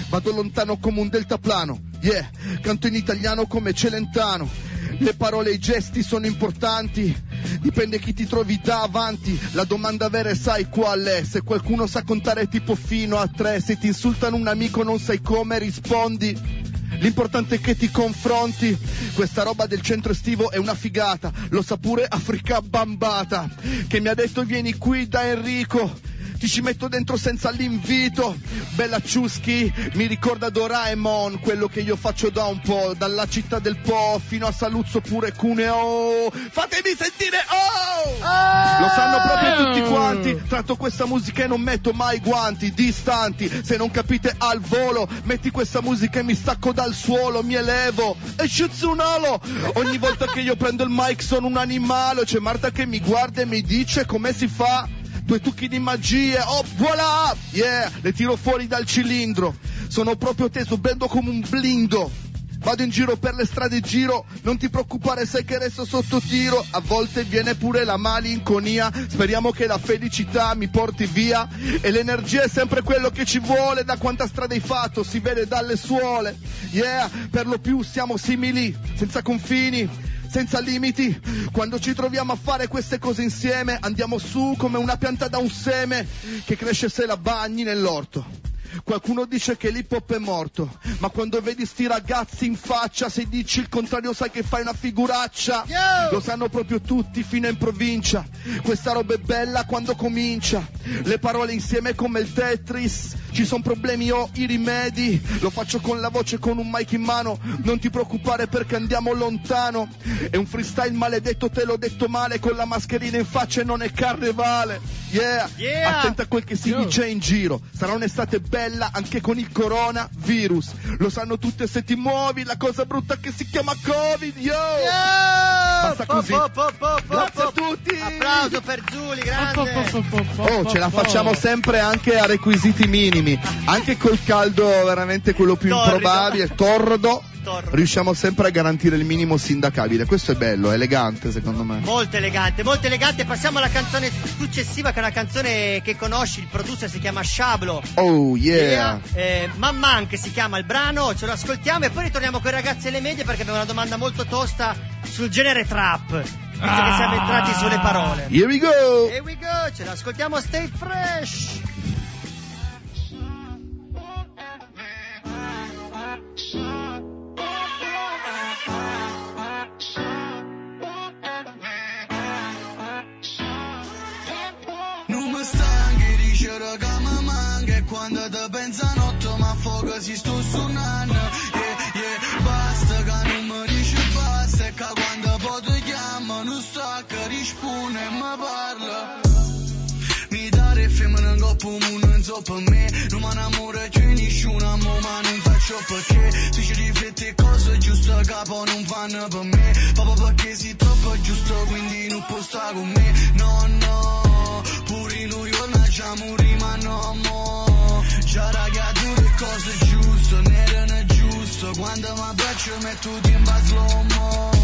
Vado lontano come un deltaplano. Yeah. Canto in italiano come Celentano. Le parole e i gesti sono importanti, dipende chi ti trovi davanti. La domanda vera è sai qual è? Se qualcuno sa contare tipo fino a tre, se ti insultano un amico non sai come rispondi. L'importante è che ti confronti. Questa roba del centro estivo è una figata. Lo sa pure Africa Bambata, che mi ha detto vieni qui da Enrico. Ti ci metto dentro senza l'invito. Bella Ciuschi, mi ricorda Doraemon, quello che io faccio da un po', dalla città del Po fino a Saluzzo pure Cuneo. Fatemi sentire oh! Lo sanno proprio tutti quanti. Tratto questa musica e non metto mai guanti distanti. Se non capite al volo, metti questa musica e mi stacco dal suolo, mi elevo e sciuzzunalo. Ogni volta che io prendo il mic sono un animale. C'è Marta che mi guarda e mi dice come si fa. Due tucchi di magie, oh voilà! Yeah, le tiro fuori dal cilindro. Sono proprio teso, bendo come un blindo. Vado in giro per le strade giro, non ti preoccupare sai che resto sotto tiro, a volte viene pure la malinconia, speriamo che la felicità mi porti via. E l'energia è sempre quello che ci vuole, da quanta strada hai fatto si vede dalle suole, yeah, per lo più siamo simili, senza confini, senza limiti. Quando ci troviamo a fare queste cose insieme, andiamo su come una pianta da un seme che cresce se la bagni nell'orto. Qualcuno dice che l'hip hop è morto, ma quando vedi sti ragazzi in faccia, se dici il contrario sai che fai una figuraccia. Lo sanno proprio tutti fino in provincia. Questa roba è bella quando comincia. Le parole insieme come il Tetris. Ci sono problemi ho i rimedi. Lo faccio con la voce con un mic in mano. Non ti preoccupare perché andiamo lontano. È un freestyle maledetto, te l'ho detto male. Con la mascherina in faccia e non è carnevale. Yeah.
Yeah.
Attenta a quel che si dice in giro. Sarà un'estate bella anche con il coronavirus. Lo sanno tutte se ti muovi. La cosa brutta che si chiama Covid. Yo. Basta così.
Po, po, po, po,
Grazie a
po.
tutti.
Applauso per Giuli, grande.
Oh, ce la facciamo sempre anche a requisiti minimi. Anche col caldo veramente quello più
Torrido.
improbabile, tordo.
Torrido.
Riusciamo sempre a garantire il minimo sindacabile. Questo è bello, è elegante secondo me.
Molto elegante, molto elegante. Passiamo alla canzone successiva, che è una canzone che conosci. Il producer si chiama Shablo.
Oh yeah.
Eh, Mamman che si chiama il brano, ce lo ascoltiamo e poi ritorniamo con i ragazzi alle medie perché abbiamo una domanda molto tosta sul genere trap. Visto che siamo entrati sulle parole.
Here we go.
Here we go, ce l'ascoltiamo Stay Fresh.
Ti pensa notte ma fuoco si sto suonando yeah, yeah, basta che non mi dici basta e che quando poi ti chiamo non sta che risponde e mi parla mi dare femmina in coppa un non so per me. Non mi innamoro più nessuno mo ma non faccio perché? Se ci rifletti cose giuste capo non fanno per me. Proprio perché sei troppo giusto quindi non può stare con me. No no pure in noi nasciamo rima no mo. Già ragazzi le cose giuste ne erano giusto. Quando mi abbraccio metto in slow mo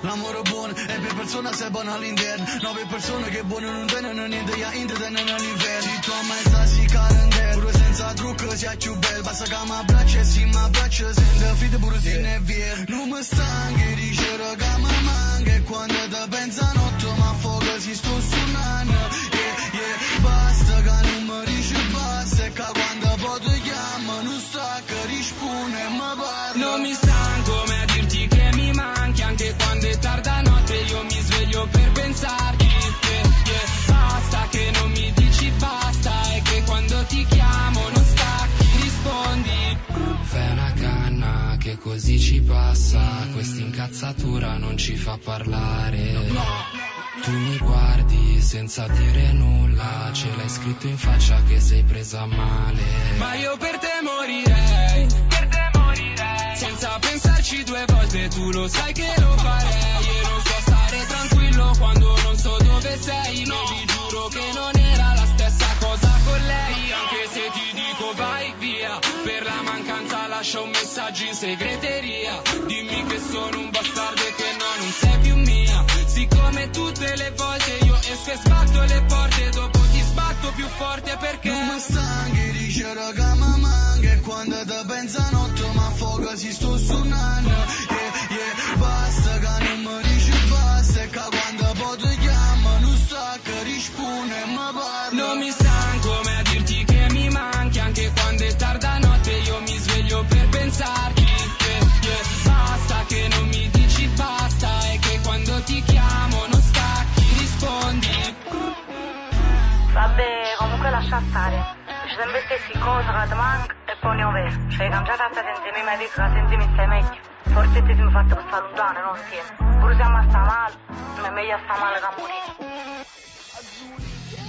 L'amore buono è per persona se buono all'interno Nove persone che buono non vengono niente Ia intre de non all'inverno Și tu mai sta și calendar, Pură senza trucă si aciu bel Pasă ca mă place, si mă place Sindă fi de bură sin nevier Nu mă stanghe, digeră ca mă manghe Quando da pensa notto ma focă si sto sunană Yeah,
yeah, basta ca nu mă riși base Ca quando pot chiamă Nu sta că riși pune mă bară No mi
così ci passa Questa incazzatura non ci fa parlare. Tu mi guardi senza dire nulla Ce l'hai scritto in faccia che sei presa male.
Ma io per te morirei Per te morirei. Senza pensarci due volte tu lo sai che lo farei. E non so stare tranquillo quando non so dove sei. No, vi giuro che non era la stessa cosa con lei Anche se ti lascia un messaggio in segreteria. Dimmi che sono un bastardo e che no, non sei più mia. Siccome tutte le volte io esco e sbatto le porte Dopo ti sbatto più forte perché
Non mi stanchi di dire che mi manca E quando ti pensa notte mi affoga si sto suonando. Yeah, yeah, Basta che non mi dici basta. E che quando poi ti chiamo non sta che risponde e mi parla.
Non mi stanco
lascia stare. Stessi cose che ti manca e poi ne ho vero. Cioè, cambiata a sentimi mi dico che sentimi stai meglio. Forse ti siamo fatti per stare lontano, non insieme. Pure siamo a sta male, ma è meglio a sta male che a morire.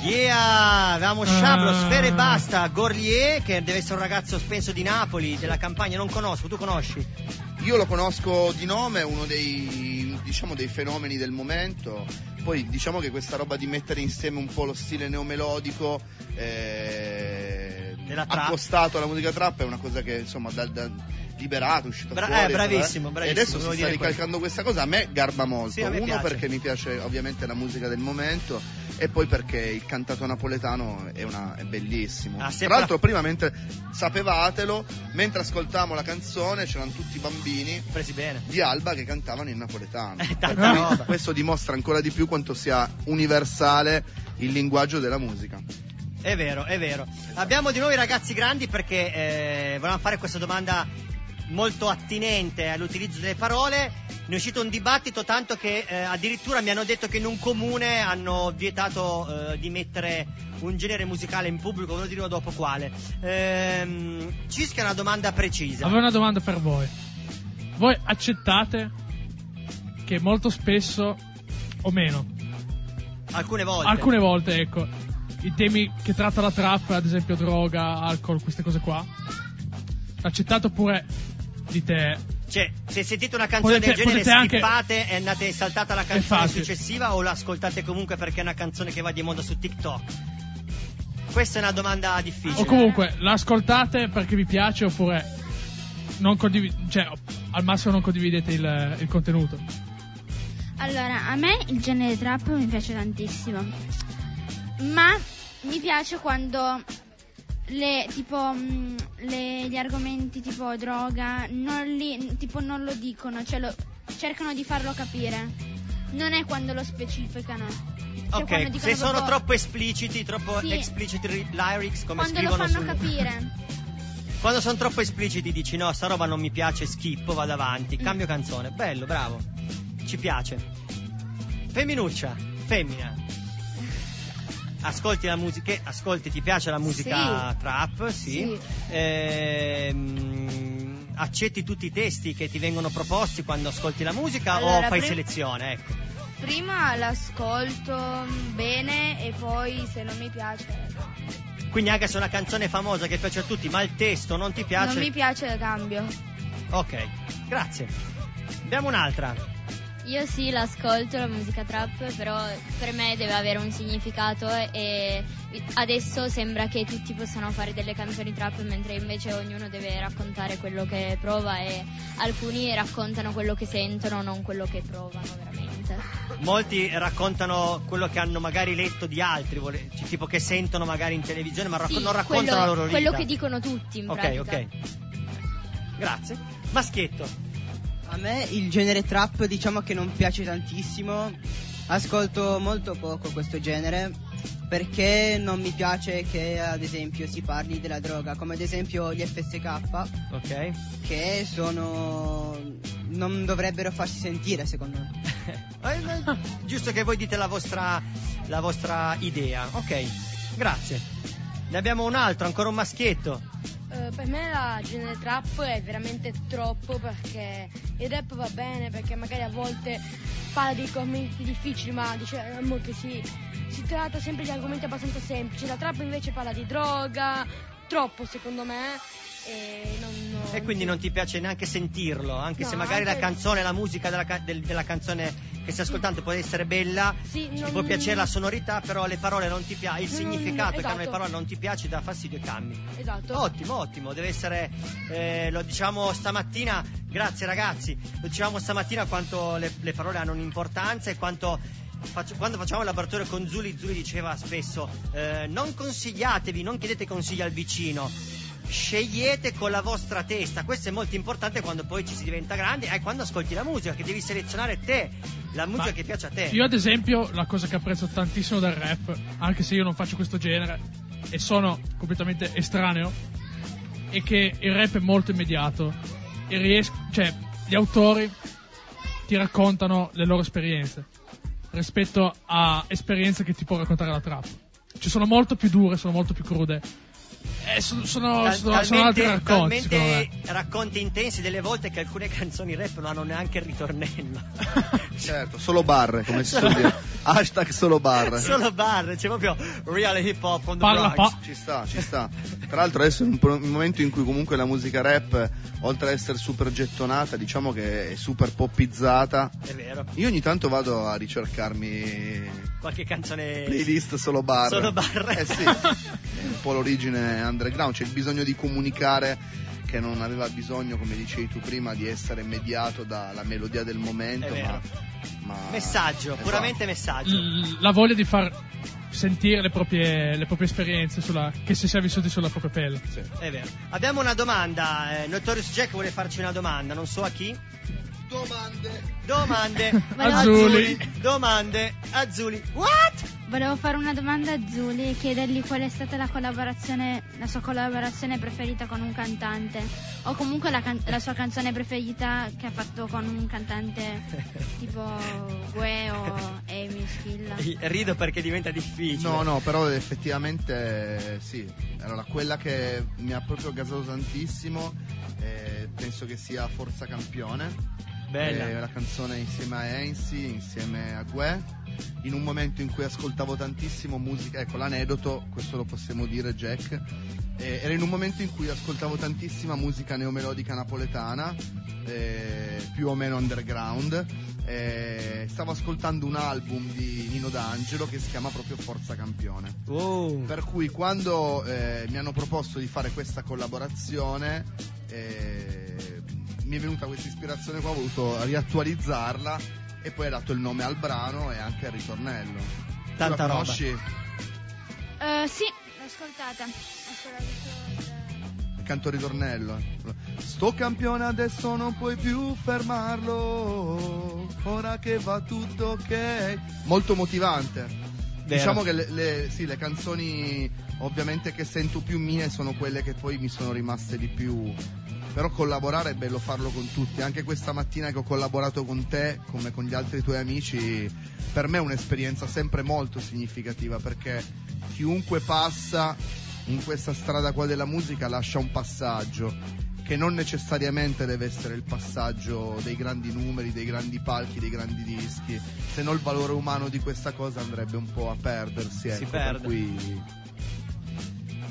Yeah, avevamo. Sciabro, Sfere e Basta, Gorlier, che deve essere un ragazzo spenso di Napoli, della campagna, non conosco, tu conosci?
Io lo conosco di nome, è uno dei, diciamo, dei fenomeni del momento. Poi diciamo che questa roba di mettere insieme un po' lo stile neomelodico eh, accostato alla musica trap è una cosa che insomma dal, dal liberato, è uscito
Bra-
fuori.
eh, bravissimo,
eh.
bravissimo,
E adesso si sta ricalcando questa cosa, a me garba molto.
Sì, me
Uno
piace.
perché mi piace ovviamente la musica del momento e poi perché il cantato napoletano è, una- è bellissimo.
Ah,
Tra l'altro prima mentre sapevatelo, mentre ascoltavamo la canzone c'erano tutti i bambini
Presi bene.
di Alba che cantavano in napoletano. Cui
roba.
questo dimostra ancora di più quanto sia universale il linguaggio della musica.
È vero, è vero. Abbiamo di nuovo i ragazzi grandi perché eh, volevamo fare questa domanda molto attinente all'utilizzo delle parole. Ne è uscito un dibattito tanto che eh, addirittura mi hanno detto che in un comune hanno vietato eh, di mettere un genere musicale in pubblico, ve lo dirò dopo quale. Ehm, Cisca è una domanda precisa.
Avevo una domanda per voi. Voi accettate che molto spesso, o meno,
Alcune volte.
alcune volte, ecco, i temi che tratta la trap, ad esempio droga, alcol, queste cose qua, accettate oppure dite
Cioè, se sentite una canzone
Potete-
del genere,
potete anche-
skippate e andate e saltate alla canzone successiva o l'ascoltate comunque perché è una canzone che va di moda su TikTok? Questa è una domanda difficile.
O comunque l'ascoltate perché vi piace oppure non condivi- cioè, al massimo non condividete il, il contenuto.
Allora, a me il genere trap mi piace tantissimo. Ma mi piace quando le, tipo, mh, le- gli argomenti tipo droga non, li, tipo, non lo dicono, cioè lo- cercano di farlo capire. Non è quando lo specificano. Cioè, quando
Ok,
dicono
se sono
proprio-
troppo espliciti, troppo
Sì.
explicit ri- lyrics come
Quando lo
scrivono
fanno
su-
capire.
Quando sono troppo espliciti dici no, sta roba non mi piace, schippo, vado avanti,
Mm.
cambio canzone. Bello, bravo. Ci piace. Femminuccia, femmina. Ascolti la musica, ascolti, ti piace la musica
Sì.
trap? Sì.
Sì.
Ehm, accetti tutti i testi che ti vengono proposti quando ascolti la musica o
Allora,
fai
prim-
selezione? Ecco.
Prima l'ascolto bene e poi se non mi piace
Quindi anche se è una canzone famosa che piace a tutti, ma il testo non ti piace.
non mi piace cambio.
Ok, grazie. Abbiamo un'altra.
Io sì, l'ascolto la musica trap, però per me deve avere un significato e adesso sembra che tutti possano fare delle canzoni trap mentre invece ognuno deve raccontare quello che prova e alcuni raccontano quello che sentono, non quello che provano veramente.
Molti raccontano quello che hanno magari letto di altri, cioè, tipo che sentono magari in televisione, ma racco-
Sì,
non raccontano
quello,
la loro vita.
quello che dicono tutti in
Ok,
pratica.
ok. Grazie. Maschietto.
A me il genere trap diciamo che non piace tantissimo, ascolto molto poco questo genere perché non mi piace che ad esempio si parli della droga, come ad esempio gli FSK,
Ok.
che sono non dovrebbero farsi sentire secondo me.
Eh, Giusto che voi dite la vostra, la vostra idea. Ok, grazie. Ne abbiamo un altro, ancora un maschietto.
Eh, per me la genere trap è veramente troppo perché il rap va bene perché magari a volte parla di argomenti difficili ma diciamo che si, si tratta sempre di argomenti abbastanza semplici. La trap invece parla di droga, troppo secondo me. E, non, non-
E quindi non ti piace neanche sentirlo, anche
No,
se magari la
anche-
canzone, la musica della, del- della canzone che stai ascoltando può essere bella,
Sì,
ti
non-
può piacere la sonorità, però le parole non ti piace, il
Non-
significato che hanno le
esatto.
parole non ti piace, dà fastidio e cambi.
Esatto.
Ottimo, ottimo, deve essere, eh, lo diciamo stamattina, grazie ragazzi, lo dicevamo stamattina quanto le, le parole hanno un'importanza e quanto... quando facciamo il laboratorio con Zuli, Zuli diceva spesso eh, non consigliatevi, non chiedete consigli al vicino, scegliete con la vostra testa. Questo è molto importante quando poi ci si diventa grandi e quando ascolti la musica, che devi selezionare te, la musica
Ma
che piace a te.
Io ad esempio la cosa che apprezzo tantissimo del rap, anche se io non faccio questo genere e sono completamente estraneo, è che il rap è molto immediato e ries- cioè gli autori ti raccontano le loro esperienze rispetto a esperienze che ti può raccontare la trap. Ci sono molto più dure, sono molto più crude. Eh, sono, sono,
Tal-
sono- sono altri racconti,
talmente racconti intensi delle volte che alcune canzoni rap non hanno neanche il ritornello.
Certo, solo barre, come si suol dire. Hashtag solo barre.
Solo barre, c'è proprio real hip hop from the
Parla
Bronx.
Ci sta, ci sta. Tra l'altro adesso è un, pro- un momento in cui comunque la musica rap, oltre ad essere super gettonata, diciamo che è super poppizzata.
È vero.
Io ogni tanto vado a ricercarmi
Qualche canzone
playlist solo barre.
Solo barre.
Eh sì, è un po' l'origine underground, c'è il bisogno di comunicare che non aveva bisogno, come dicevi tu prima, di essere mediato dalla melodia del momento,
È
ma,
vero.
ma-
Messaggio,
Esatto.
puramente messaggio.
l- la voglia di far sentire le proprie, le proprie esperienze sulla, che si sia vissuti sulla propria pelle.
È vero. Abbiamo una domanda. eh, Notorious Jack vuole farci una domanda, non so a chi.
Domande.
Domande.
Azzurri.
Domande. Azzuli. What?
Volevo fare una domanda a Zuli e chiedergli qual è stata la collaborazione, la sua collaborazione preferita con un cantante o comunque la, can- la sua canzone preferita che ha fatto con un cantante tipo Gue o Amy Schilla.
Rido perché diventa difficile.
No, no, però effettivamente sì. Allora, quella che mi ha proprio gasato tantissimo, eh, penso che sia Forza Campione.
Bella.
Eh, la canzone insieme a Ainsi, insieme a Gue. In un momento in cui ascoltavo tantissimo musica, ecco l'aneddoto, questo lo possiamo dire Jack. eh, era in un momento in cui ascoltavo tantissima musica neomelodica napoletana, eh, più o meno underground. eh, stavo ascoltando un album di Nino D'Angelo che si chiama proprio Forza Campione.
Oh.
Per cui quando eh, mi hanno proposto di fare questa collaborazione eh, mi è venuta questa ispirazione qua, ho voluto riattualizzarla e poi ho dato il nome al brano e anche al ritornello. Tu
Tanta
la
roba.
conosci?
Eh, sì, l'ho ascoltata. Ho ascoltato
Il canto ritornello. Sto campione adesso non puoi più fermarlo, ora che va tutto ok. Molto motivante. Diciamo che le, le- sì, le canzoni ovviamente che sento più mie sono quelle che poi mi sono rimaste di più. Però collaborare è bello farlo con tutti. Anche questa mattina che ho collaborato con te, come con gli altri tuoi amici, per me è un'esperienza sempre molto significativa perché chiunque passa in questa strada qua della musica lascia un passaggio che non necessariamente deve essere il passaggio dei grandi numeri, dei grandi palchi, dei grandi dischi, se no il valore umano di questa cosa andrebbe un po' a perdersi. Ecco,
perde.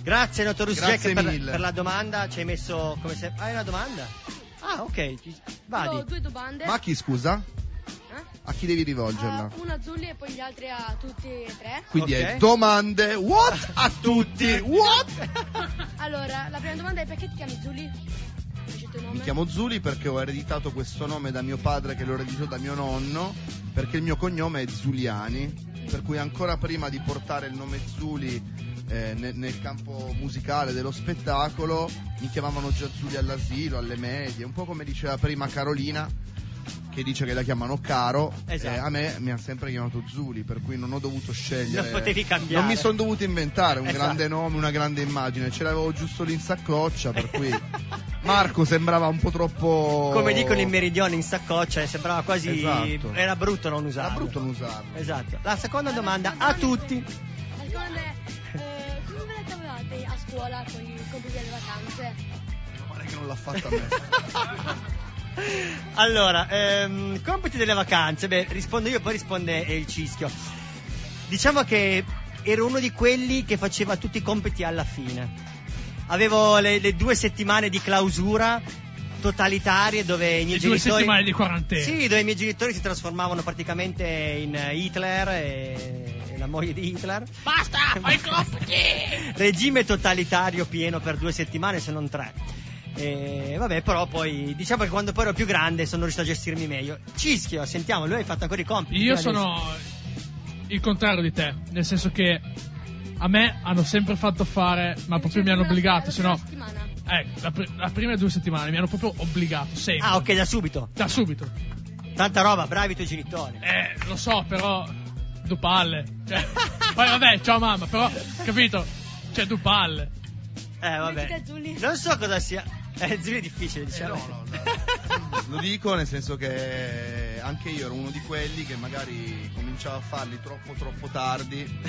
Grazie Notorious
Grazie
Jack per, per la domanda. Ci hai messo come se. Hai una domanda? Ah, ok.
Io ho
Vadi.
due domande.
Ma a chi scusa?
Eh?
A chi devi rivolgerla?
Ah, una a Zulli e poi gli altri a tutti e tre.
Quindi
ok.
è domande what a tutti what?
Allora, la prima domanda è perché ti chiami Zulli?
Mi chiamo Zuli perché ho ereditato questo nome da mio padre che l'ho ereditato da mio nonno, perché il mio cognome è Zuliani, per cui ancora prima di portare il nome Zuli eh, nel, nel campo musicale dello spettacolo mi chiamavano già Zuli all'asilo, alle medie, un po' come diceva prima Carolina, che dice che la chiamano Caro,
Esatto.
eh, a me mi ha sempre chiamato Zuli, per cui non ho dovuto scegliere.
Non potevi cambiare.
Non mi sono dovuto inventare un
Esatto.
grande nome, una grande immagine, ce l'avevo giusto lì in saccoccia, per cui Marco sembrava un po' troppo...
Come dicono in meridione in saccoccia, sembrava quasi.
Esatto.
Era brutto non usarlo.
Era brutto non usarlo.
Esatto. La seconda domanda a tutti.
Scuola con i compiti delle vacanze?
Male che non l'ha fatta a me.
Allora, ehm, compiti delle vacanze. Beh, rispondo io, poi risponde eh, il cischio. Diciamo che ero uno di quelli che faceva tutti i compiti alla fine. Avevo le, le due settimane di clausura totalitarie dove i miei
Le due
genitori
settimane di quarantena.
Sì, dove i miei genitori si trasformavano praticamente in Hitler e, moglie di Hitler.
Basta, fai compiti!
Regime totalitario pieno per due settimane, se non tre. E vabbè, però poi diciamo che quando poi ero più grande sono riuscito a gestirmi meglio. Cischio, sentiamo, lui hai fatto ancora i compiti.
Io
adesso.
sono il contrario di te, nel senso che a me hanno sempre fatto fare, ma proprio mi hanno obbligato, se no... Eh, la, pri- la prima due settimane mi hanno proprio obbligato, sempre.
Ah, ok, da subito.
Da subito.
Tanta roba, bravi i tuoi genitori.
Eh, lo so, però... Due palle. Cioè, poi vabbè, ciao mamma, però, capito? Cioè, due palle.
Eh, vabbè. Non so cosa sia. Eh, Zuli è difficile, diciamo.
Lo dico nel senso che anche io ero uno di quelli che magari cominciava a farli troppo troppo tardi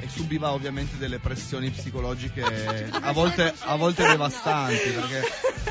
e subiva ovviamente delle pressioni psicologiche a volte, a volte devastanti perché,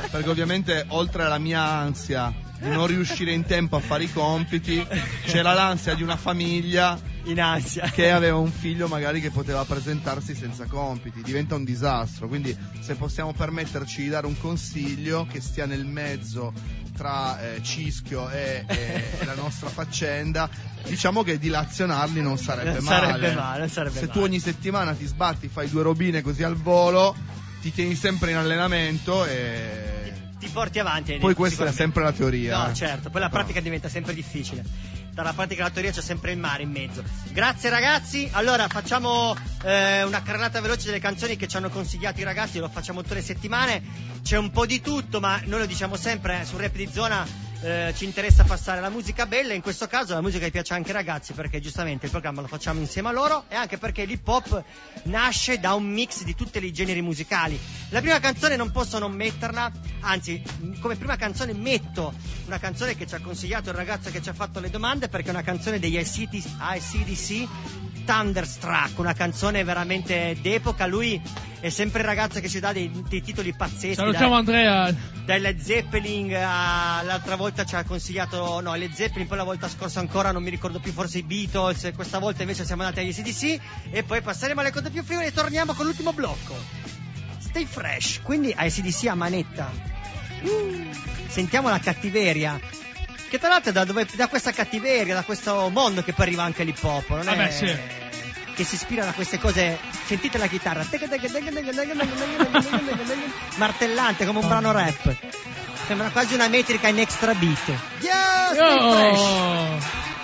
perché ovviamente oltre alla mia ansia di non riuscire in tempo a fare i compiti c'era l'ansia di una famiglia
in ansia
che aveva un figlio magari che poteva presentarsi senza compiti diventa un disastro quindi se possiamo permetterci di dare un consiglio che stia nel mezzo tra eh, Cischio e, e la nostra faccenda diciamo che dilazionarli non sarebbe
Non
male
sarebbe male, sarebbe
se tu
male.
ogni settimana ti sbatti fai due robine così al volo ti tieni sempre in allenamento e
Ti porti avanti.
poi questa è sempre la teoria
No,
eh.
certo, poi la pratica diventa sempre difficile. Tra la pratica e la teoria c'è sempre il mare in mezzo. Grazie ragazzi. Allora facciamo eh, una carrellata veloce delle canzoni che ci hanno consigliato i ragazzi, lo facciamo tutte le settimane. C'è un po' di tutto, ma noi lo diciamo sempre, eh, sul rap di zona eh, ci interessa passare la musica bella, in questo caso la musica che piace anche ai ragazzi, perché giustamente il programma lo facciamo insieme a loro e anche perché l'hip hop nasce da un mix di tutti i generi musicali. La prima canzone non posso non metterla, anzi, come prima canzone metto una canzone che ci ha consigliato il ragazzo che ci ha fatto le domande, perché è una canzone degli ICDC, Thunderstruck, una canzone veramente d'epoca. Lui è sempre il ragazzo che ci dà dei, dei titoli pazzeschi.
Salutiamo
dai-
Andrea.
dai Led Zeppelin a- l'altra volta ci ha consigliato no Led Zeppelin poi la volta scorsa ancora non mi ricordo più forse i Beatles questa volta invece siamo andati agli CDC e poi passeremo alle cose più frivole e torniamo con l'ultimo blocco Stay fresh quindi ai CDC a manetta Mm. sentiamo la cattiveria che tra l'altro è da, dove, da questa cattiveria da questo mondo che poi arriva anche l'hip hop non è
Vabbè, sì.
che si ispira da queste cose sentite la chitarra martellante come un brano rap sembra quasi una metrica in extra beat fresh.
Oh.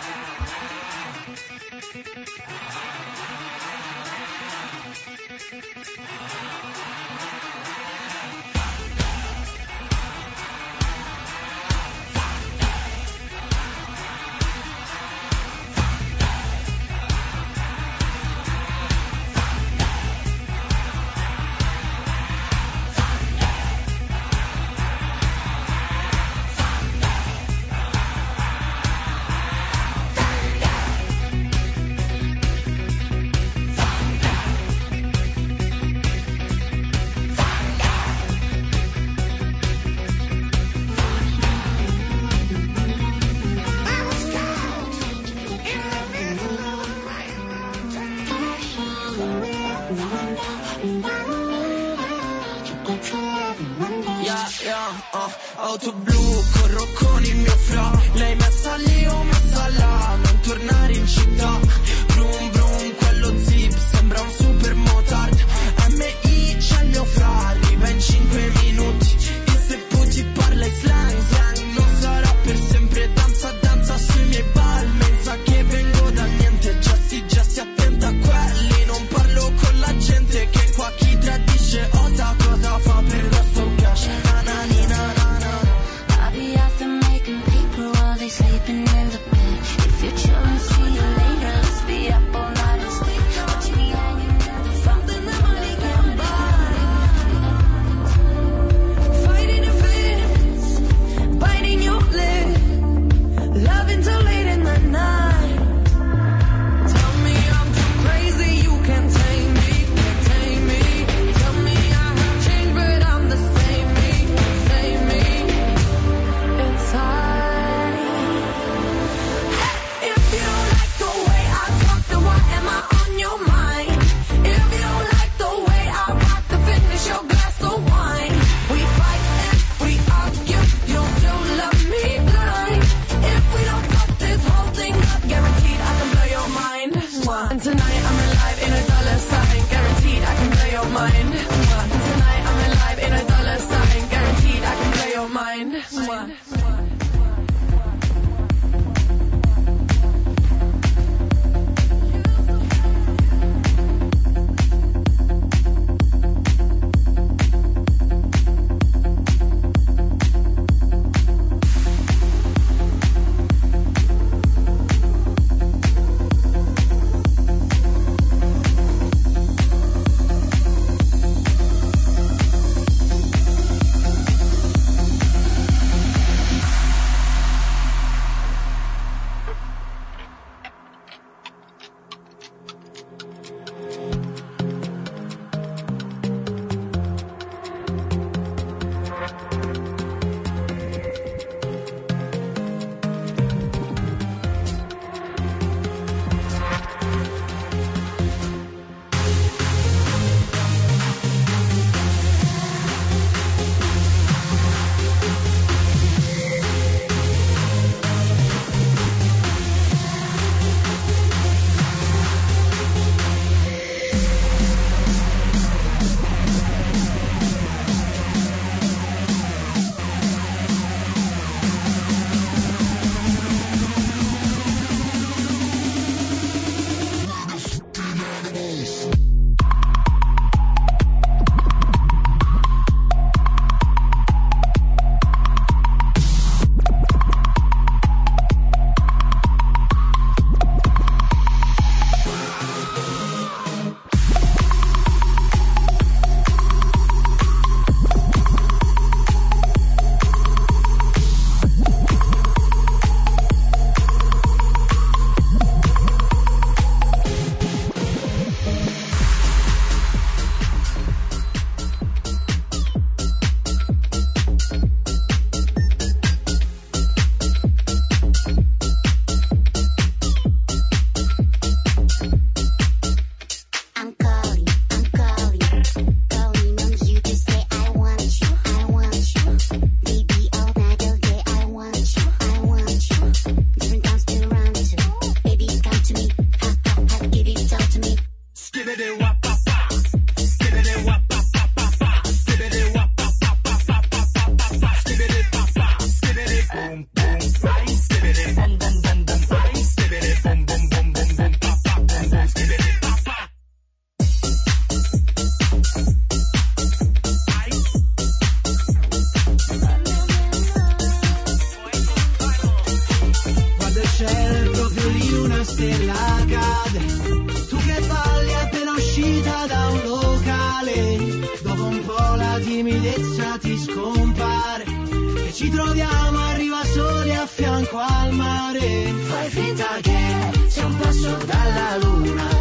sobra la luna.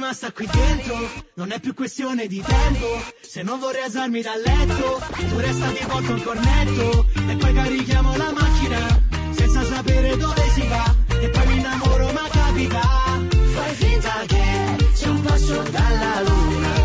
rimasta qui dentro. Non è più questione di tempo. Se non vorrei alzarmi dal letto Tu resta di volta un cornetto. E poi carichiamo la macchina Senza sapere dove si va. E poi mi innamoro ma capita. Fai finta che sia un passo dalla luna.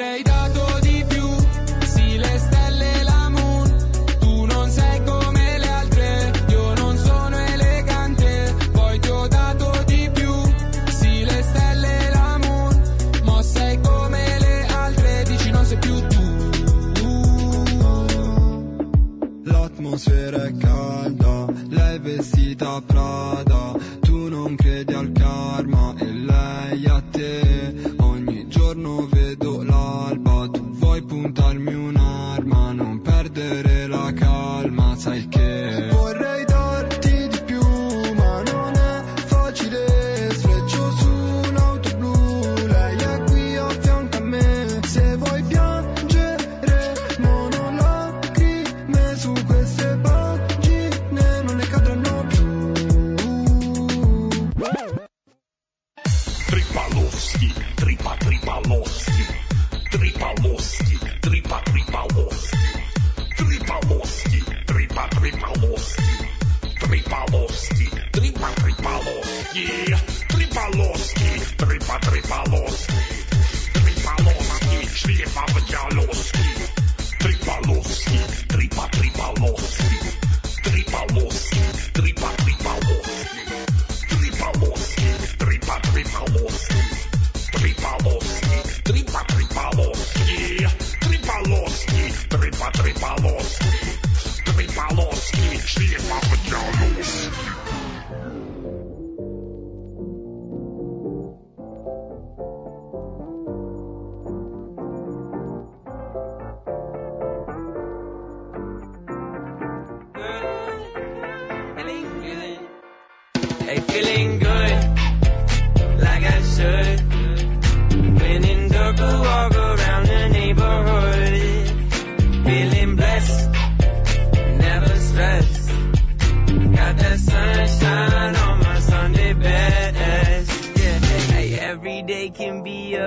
every
a
feeling good.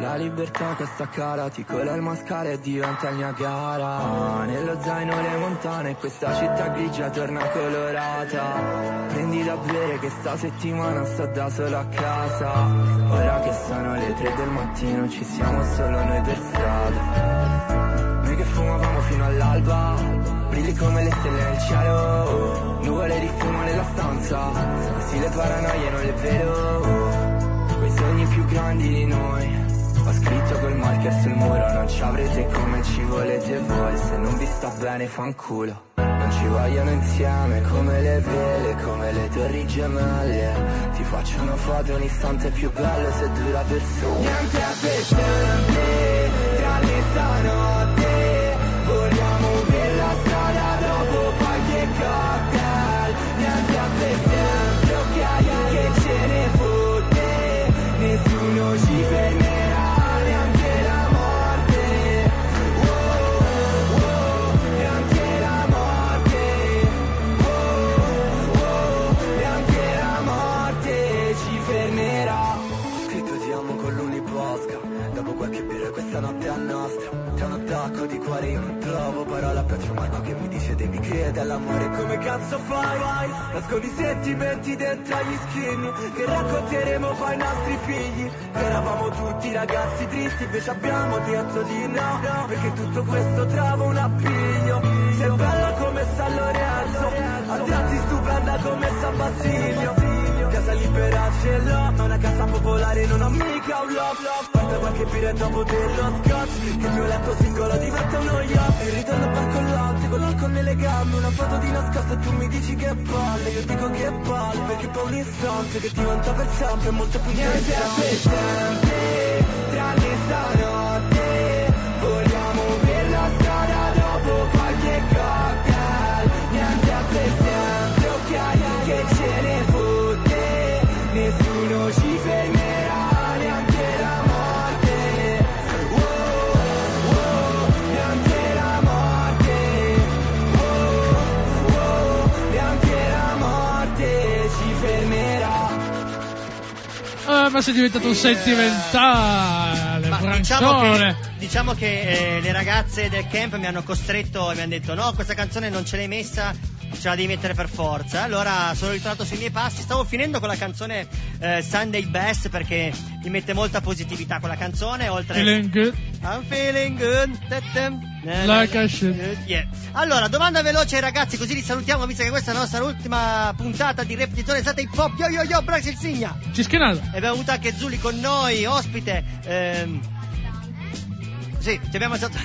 La libertà che sta cara ti cola il mascara e diventa il Niagara. Nello zaino le montane questa città grigia torna colorata. Prendi da bere che sta settimana sto da solo a casa. Ora che sono le tre del mattino ci siamo solo noi per strada. Noi che fumavamo fino all'alba Brilli come le stelle nel cielo. Nuvole di fumo nella stanza. Sì le paranoie non le vedo. Quei sogni più grandi di noi. Ho scritto col marker sul muro. Non ci avrete come ci volete voi. Se non vi sta bene fanculo. Non ci vogliono insieme come le vele Come le torri gemelle. Ti faccio una foto un istante più bello Se dura per solo Niente a per Tra le credere all'amore Come cazzo fai? Vai, nascondi sentimenti dentro agli skinny Che racconteremo poi ai nostri figli. Eravamo tutti ragazzi tristi Invece abbiamo detto di no. Perché tutto questo trova un appiglio. Sei bella come San Lorenzo A tratti stupenda come San Basilio. Casa libera ce l'ho Ma una casa popolare non ho mica un love love Porta qualche birra dopo dello scotch Che il mio letto singolo diventa uno yacht E ritorno a bar con l'altro con l'alcol nelle gambe. Una foto di nascosto e tu mi dici che palle Io dico che palle Perché poi un istante che diventa per sempre Molto più Niente per sempre Tranne stanotte
ma sei diventato un sentimentale,
Ma diciamo che, diciamo che eh, le ragazze del camp mi hanno costretto e mi hanno detto no, questa canzone non ce l'hai messa, ce la devi mettere per forza. Allora sono ritornato sui miei passi, stavo finendo con la canzone eh, Sunday Best perché mi mette molta positività quella canzone, oltre...
Feeling good.
I'm feeling good.
Like. I should.
Yeah. Allora, domanda veloce ai ragazzi, così li salutiamo, visto che questa è la nostra ultima puntata di Zona Estate Hip Hop. Yo yo yo, Braxil Signa!
Cischinato.
E abbiamo avuto anche Zuli con noi, ospite. Ehm... Sì, ci abbiamo stato.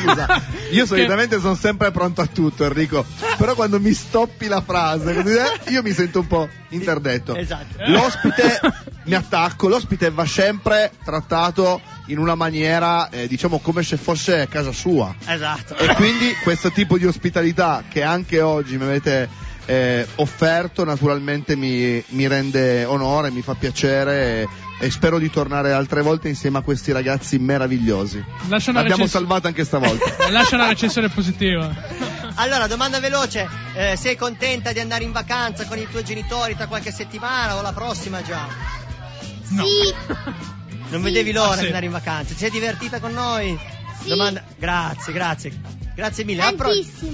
Scusa, io solitamente sono sempre pronto a tutto, Enrico. Però quando mi stoppi la frase, eh, io mi sento un po' interdetto.
Esatto.
L'ospite, mi attacco, l'ospite va sempre trattato in una maniera, eh, diciamo, come se fosse casa sua.
Esatto.
E quindi questo tipo di ospitalità che anche oggi mi avete eh, offerto, naturalmente mi, mi rende onore, mi fa piacere e, spero di tornare altre volte insieme a questi ragazzi meravigliosi.
Lascia una
L'abbiamo
recensione-
salvato anche stavolta.
Lascia una recensione positiva.
Allora, domanda veloce: eh, sei contenta di andare in vacanza con i tuoi genitori tra qualche settimana o la prossima già?
Sì.
Non vedevi l'ora
Ah, sì.
di andare in vacanza? Ti sei divertita con noi?
Sì.
Domanda... Grazie, grazie. Grazie mille. Pro-.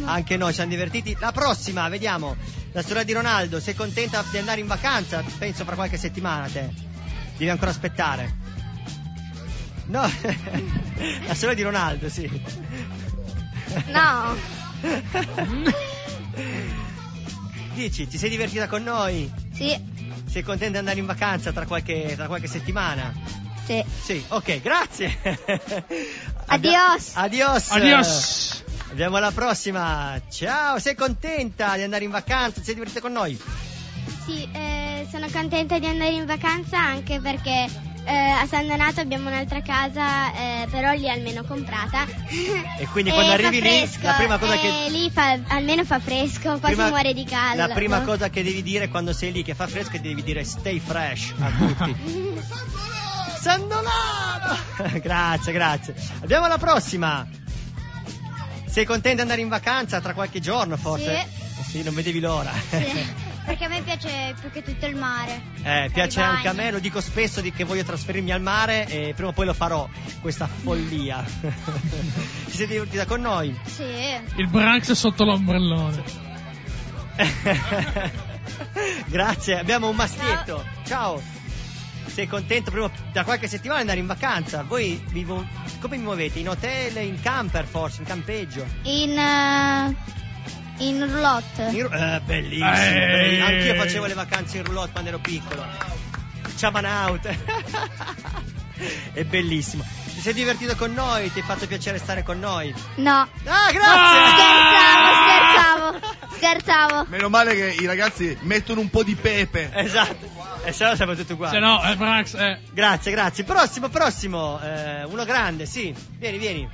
Anche noi ci siamo divertiti. La prossima, vediamo. La storia di Ronaldo. Sei contenta di andare in vacanza? Penso fra qualche settimana te. Devi ancora aspettare. No, la storia di Ronaldo, sì.
No.
Dici, ti sei divertita con noi?
Sì.
Sei contenta di andare in vacanza tra qualche, tra qualche settimana?
Sì.
Sì, ok, grazie.
Adios.
Adios.
Adios.
Andiamo alla prossima. Ciao, sei contenta di andare in vacanza? Ti sei divertita con noi?
Sì, eh, sono contenta di andare in vacanza anche perché eh, a San Donato abbiamo un'altra casa, eh, però lì almeno comprata.
E quindi quando
Eh,
arrivi
fa
lì,
fresco,
la prima cosa
eh,
che...
lì fa- almeno fa fresco, quasi
prima-
muore di caldo.
La prima cosa che devi dire quando sei lì che fa fresco è devi dire stay fresh a tutti. San Donato! grazie, grazie. Andiamo alla prossima. Sei contenta di andare in vacanza tra qualche giorno forse? Sì, non vedevi l'ora.
Perché a me piace più che tutto il mare.
Eh, piace
i bagni.
anche a me, lo dico spesso di che voglio trasferirmi al mare e prima o poi lo farò, questa follia. Ti sei divertita con noi?
Sì.
Il Branx sotto l'ombrellone.
Grazie, abbiamo un maschietto. Ciao. Sei contento prima, da qualche settimana di andare in vacanza? Voi vi come vi muovete? In hotel, in camper forse, in campeggio?
In, eh, in roulotte.
In eh, bellissimo,
Eh.
bellissimo. Anch'io facevo le vacanze in roulotte quando ero piccolo. Chaban out. È bellissimo. Ti sei divertito con noi? Ti è fatto piacere stare con noi?
No.
Ah, grazie!
Scherzavo, scherzavo. Scherzavo.
Meno male che i ragazzi mettono un po' di pepe.
Esatto. E se no siamo tutti uguali.
Se no, eh, Branx, eh.
Grazie, grazie. Prossimo, prossimo. Eh, uno grande, sì. Vieni, vieni.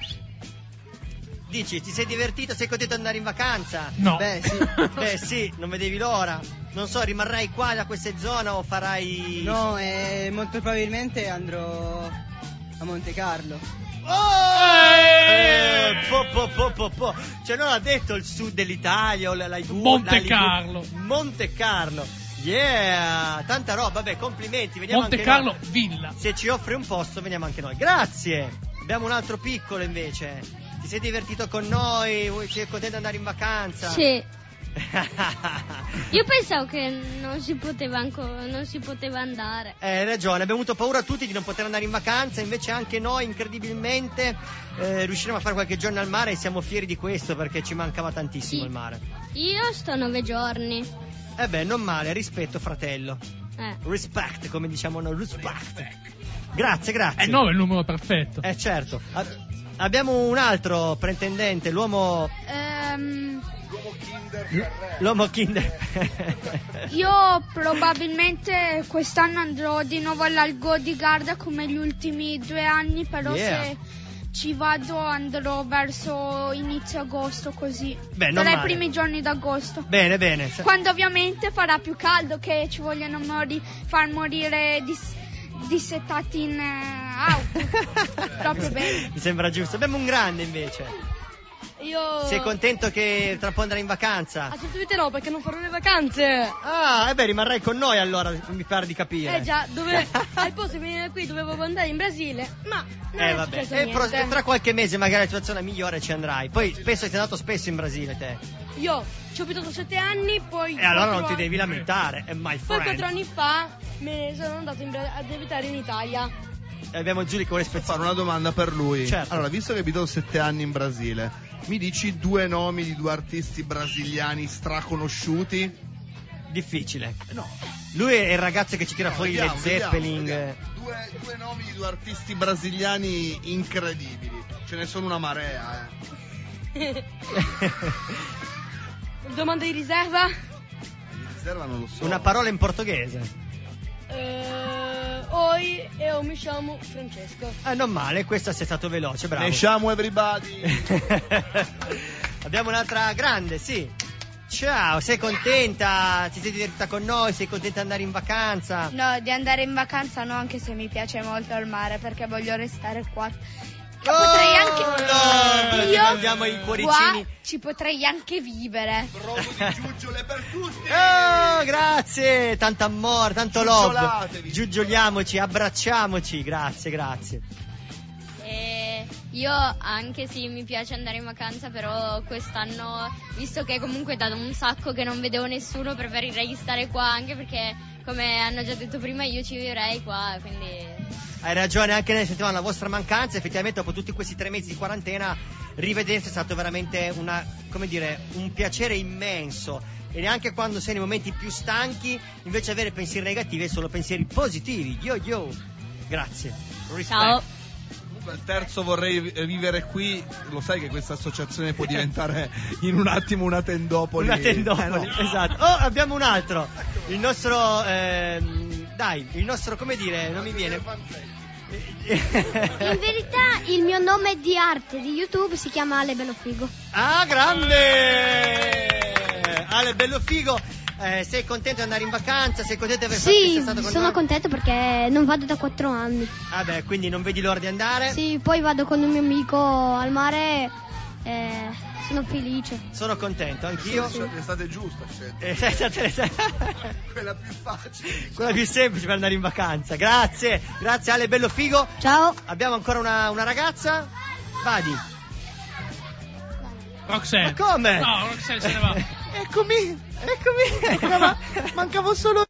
Dici, ti sei divertito? Sei contento di andare in vacanza?
No.
Beh, sì.
Beh, sì, non vedevi l'ora. Non so, rimarrai qua da queste zone o farai.
No, eh, molto probabilmente andrò a Monte Carlo.
Eh, po, po, po, po, po. Cioè, non ha detto il sud dell'Italia o la, la Liguria-
Monte
la
Carlo.
Monte Carlo. Yeah, tanta roba. Vabbè, complimenti. Veniamo
Monte
anche
Carlo,
noi.
villa.
Se ci offri un posto, veniamo anche noi. Grazie. Abbiamo un altro piccolo invece. Ti sei divertito con noi? Sei contento di andare in vacanza?
Sì. Io pensavo che non si poteva ancora, non si poteva andare.
Eh, hai ragione, abbiamo avuto paura tutti di non poter andare in vacanza, invece anche noi incredibilmente eh, riusciremo a fare qualche giorno al mare e siamo fieri di questo perché ci mancava tantissimo
Sì.
il mare.
Io sto nove giorni.
Eh beh, non male, rispetto fratello.
Eh.
Respect, come diciamo noi, respect. Grazie, grazie.
Eh, 9 è il numero perfetto.
Eh certo. Abbiamo un altro pretendente, l'uomo
Ehm,
l'uomo Kinder.
io probabilmente quest'anno andrò di nuovo all'Algo di Garda come gli ultimi due anni, però
Yeah.
se ci vado andrò verso inizio agosto così.
Beh, non
i primi giorni d'agosto.
bene, bene.
Quando ovviamente farà più caldo che ci vogliono mori- far morire dis- dissettati in eh, auto. Proprio bene.
Mi sembra giusto. Abbiamo un grande invece.
Io.
Sei contento che tra un po' andrai in vacanza?
Assolutamente no, perché non farò le vacanze.
Ah, e beh, rimarrai con noi allora, mi pare di capire.
Eh già, dove al posto di venire qui dovevo andare in Brasile, ma non
Eh
è
vabbè, e, pro- e tra qualche mese magari la situazione è migliore ci andrai. Poi penso che sei andato spesso in Brasile te.
Io ci ho abitato sette anni, poi.
E allora non ti devi lamentare, è my
Poi quattro
friend.
anni fa me ne sono andato in Bra- ad abitare in Italia.
Abbiamo Giulia che vuole
fare
spezzare.
una domanda per lui.
Certo.
Allora, visto che hai abitato sette anni in Brasile, mi dici due nomi di due artisti brasiliani straconosciuti?
Difficile. No. Lui è il ragazzo che ci tira
No,
fuori
vediamo,
le Zeppelin.
vediamo, Due, due nomi di due artisti brasiliani incredibili. Ce ne sono una marea, eh.
Domanda di riserva?
Di riserva non lo so.
Una parola in portoghese.
Eh, oi e io mi chiamo Francesco.
Ah, non male, questo sei stato veloce, bravo.
Ne sciamo everybody.
Abbiamo un'altra grande, sì. Ciao, sei contenta? Ti sei divertita con noi? Sei contenta di andare in vacanza?
No, di andare in vacanza no, anche se mi piace molto il mare perché voglio restare qua.
Oh,
potrei anche
no,
io
mandiamo i cuoricini.
qua ci potrei anche vivere.
Oh, grazie! Tanto amore, tanto love.
Giugiolatevi.
Giugioliamoci, abbracciamoci. Grazie, grazie.
E io anche sì, mi piace andare in vacanza, però quest'anno, visto che comunque da un sacco che non vedevo nessuno, preferirei stare qua anche perché, come hanno già detto prima, io ci vivrei qua, quindi...
Hai ragione, anche noi sentivamo la vostra mancanza. Effettivamente, dopo tutti questi tre mesi di quarantena, rivedersi è stato veramente una, come dire, un piacere immenso. E neanche quando sei nei momenti più stanchi, invece avere pensieri negativi e solo pensieri positivi. Yo yo. Grazie. Respect.
Ciao.
Comunque, il terzo vorrei vivere qui. Lo sai che questa associazione può diventare in un attimo una tendopoli.
Una tendopoli,
Eh, no.
esatto. Oh, abbiamo un altro. Il nostro, ehm, dai, il nostro, come dire, non mi viene.
In verità il mio nome di arte di YouTube si chiama Ale Bello Figo.
Ah, grande! Ale, bello figo. Eh, sei contento di andare in vacanza? Sei contento di aver fatto
Sì,
stato con
sono
noi?
contento perché non vado da quattro anni.
Vabbè, quindi non vedi l'ora di andare?
Sì, poi vado con un mio amico al mare. eh, Sono felice.
Sono contento, anch'io.
È stata giusta scelta.
Eh,
Quella più facile.
Quella più semplice per andare in vacanza. Grazie, grazie Ale Bello Figo.
Ciao.
Abbiamo ancora una, una ragazza. Vadi.
Roxanne.
Ma come?
No, Roxanne se ne va.
Eccomi, eccomi.
Mancavo solo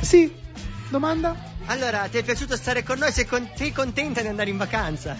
Sì, domanda?
Allora, ti è piaciuto stare con noi? Sei, con- sei contenta di andare in vacanza?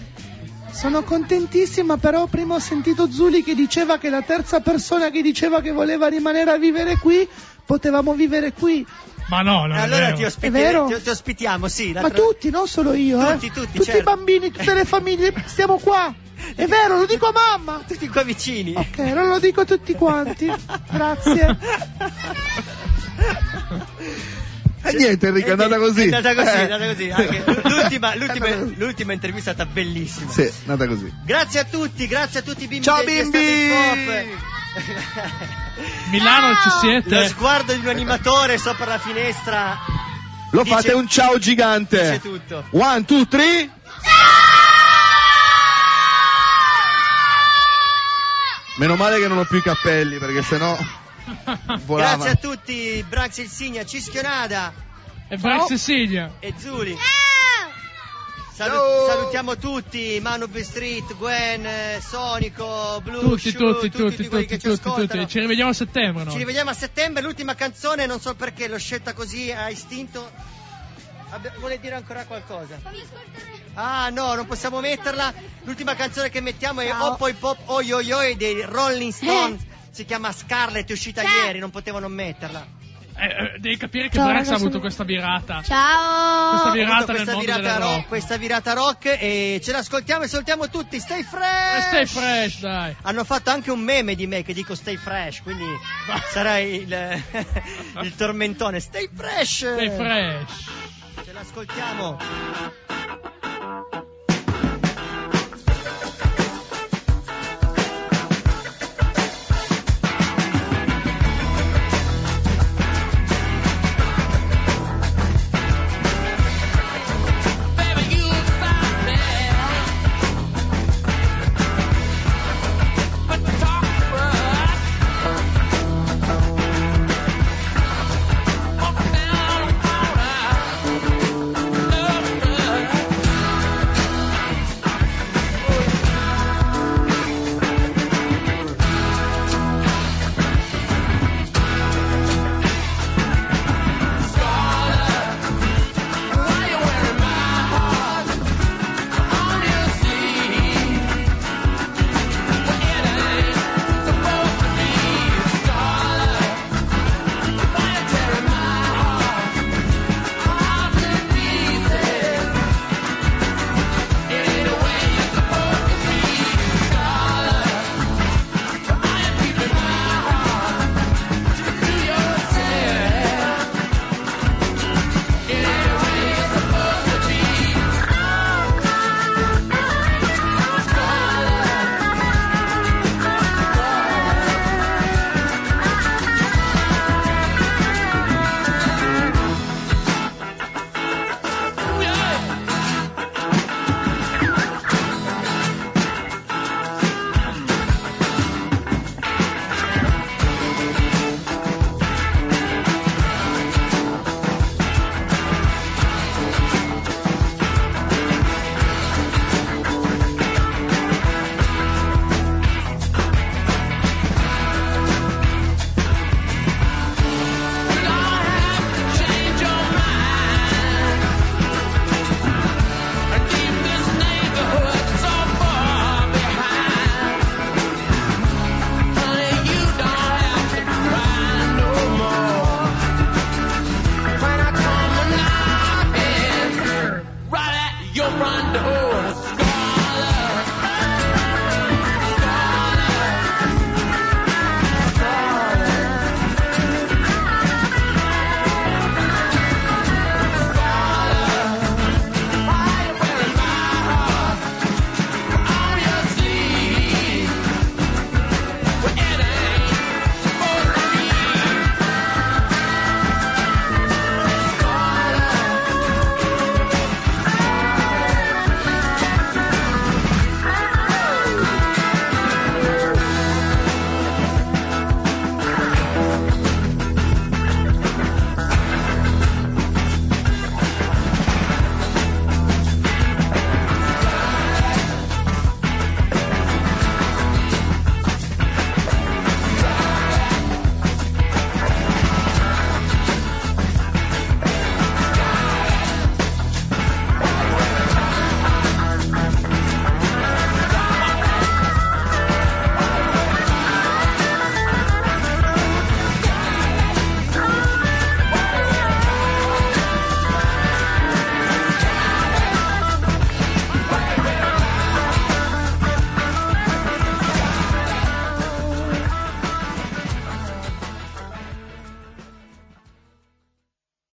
Sono contentissima, però prima ho sentito Zuli che diceva che la terza persona che diceva che voleva rimanere a vivere qui, potevamo vivere qui.
Ma no, non è
allora
vero.
ti, ospiti-
È vero?
ti- ti ospitiamo, sì.
Ma
l'altra-
tutti, non solo io,
Tutti,
eh.
tutti,
i
certo.
bambini, tutte le famiglie, stiamo qua. È vero, lo dico a mamma.
Tutti qua vicini.
Ok, non lo dico a tutti quanti. Grazie.
E niente Enrico, è andata così.
È andata così,
Eh.
è andata così. Anche l'ultima, l'ultima, l'ultima intervista è stata bellissima.
Sì, è andata così.
Grazie a tutti, grazie a tutti i bimbi
Ciao,
del
bimbi!
Milano ci
Hop. Lo
siete?
sguardo di un animatore sopra la finestra
Lo
Dice-
fate un ciao gigante.
dice tutto.
One, two, three. Meno male che non ho più i cappelli perché sennò volava.
Grazie a tutti, Brax il Signa, Cischionada
E Brax e Signa.
e Zuli. Salu- salutiamo tutti, Manu B Street, Gwen, eh, Sonico, Blue
Tutti,
Shoe,
tutti, tutti,
quelli
tutti,
che ci
tutti,
ascoltano.
tutti. Ci rivediamo a settembre, no?
Ci rivediamo a settembre, l'ultima canzone, non so perché l'ho scelta così a istinto. Abbia- vuole dire ancora qualcosa? Ah no, non possiamo metterla. L'ultima canzone che mettiamo è
Ciao.
Oppo Pop Oi Oi Oi dei Rolling Stones. Si chiama Scarlett, è uscita ieri, non potevano metterla.
Eh, eh, devi capire che
Ciao,
Brax ha avuto questa virata.
Ciao.
Questa virata
avuto
nel
questa
mondo
virata rock,
rock.
questa virata rock e ce l'ascoltiamo e salutiamo tutti. Stay fresh!
Eh, Stay fresh, dai.
Hanno fatto anche un meme di me che dico stay fresh, quindi sarà il, il tormentone. Stay fresh!
Stay fresh.
Ce l'ascoltiamo.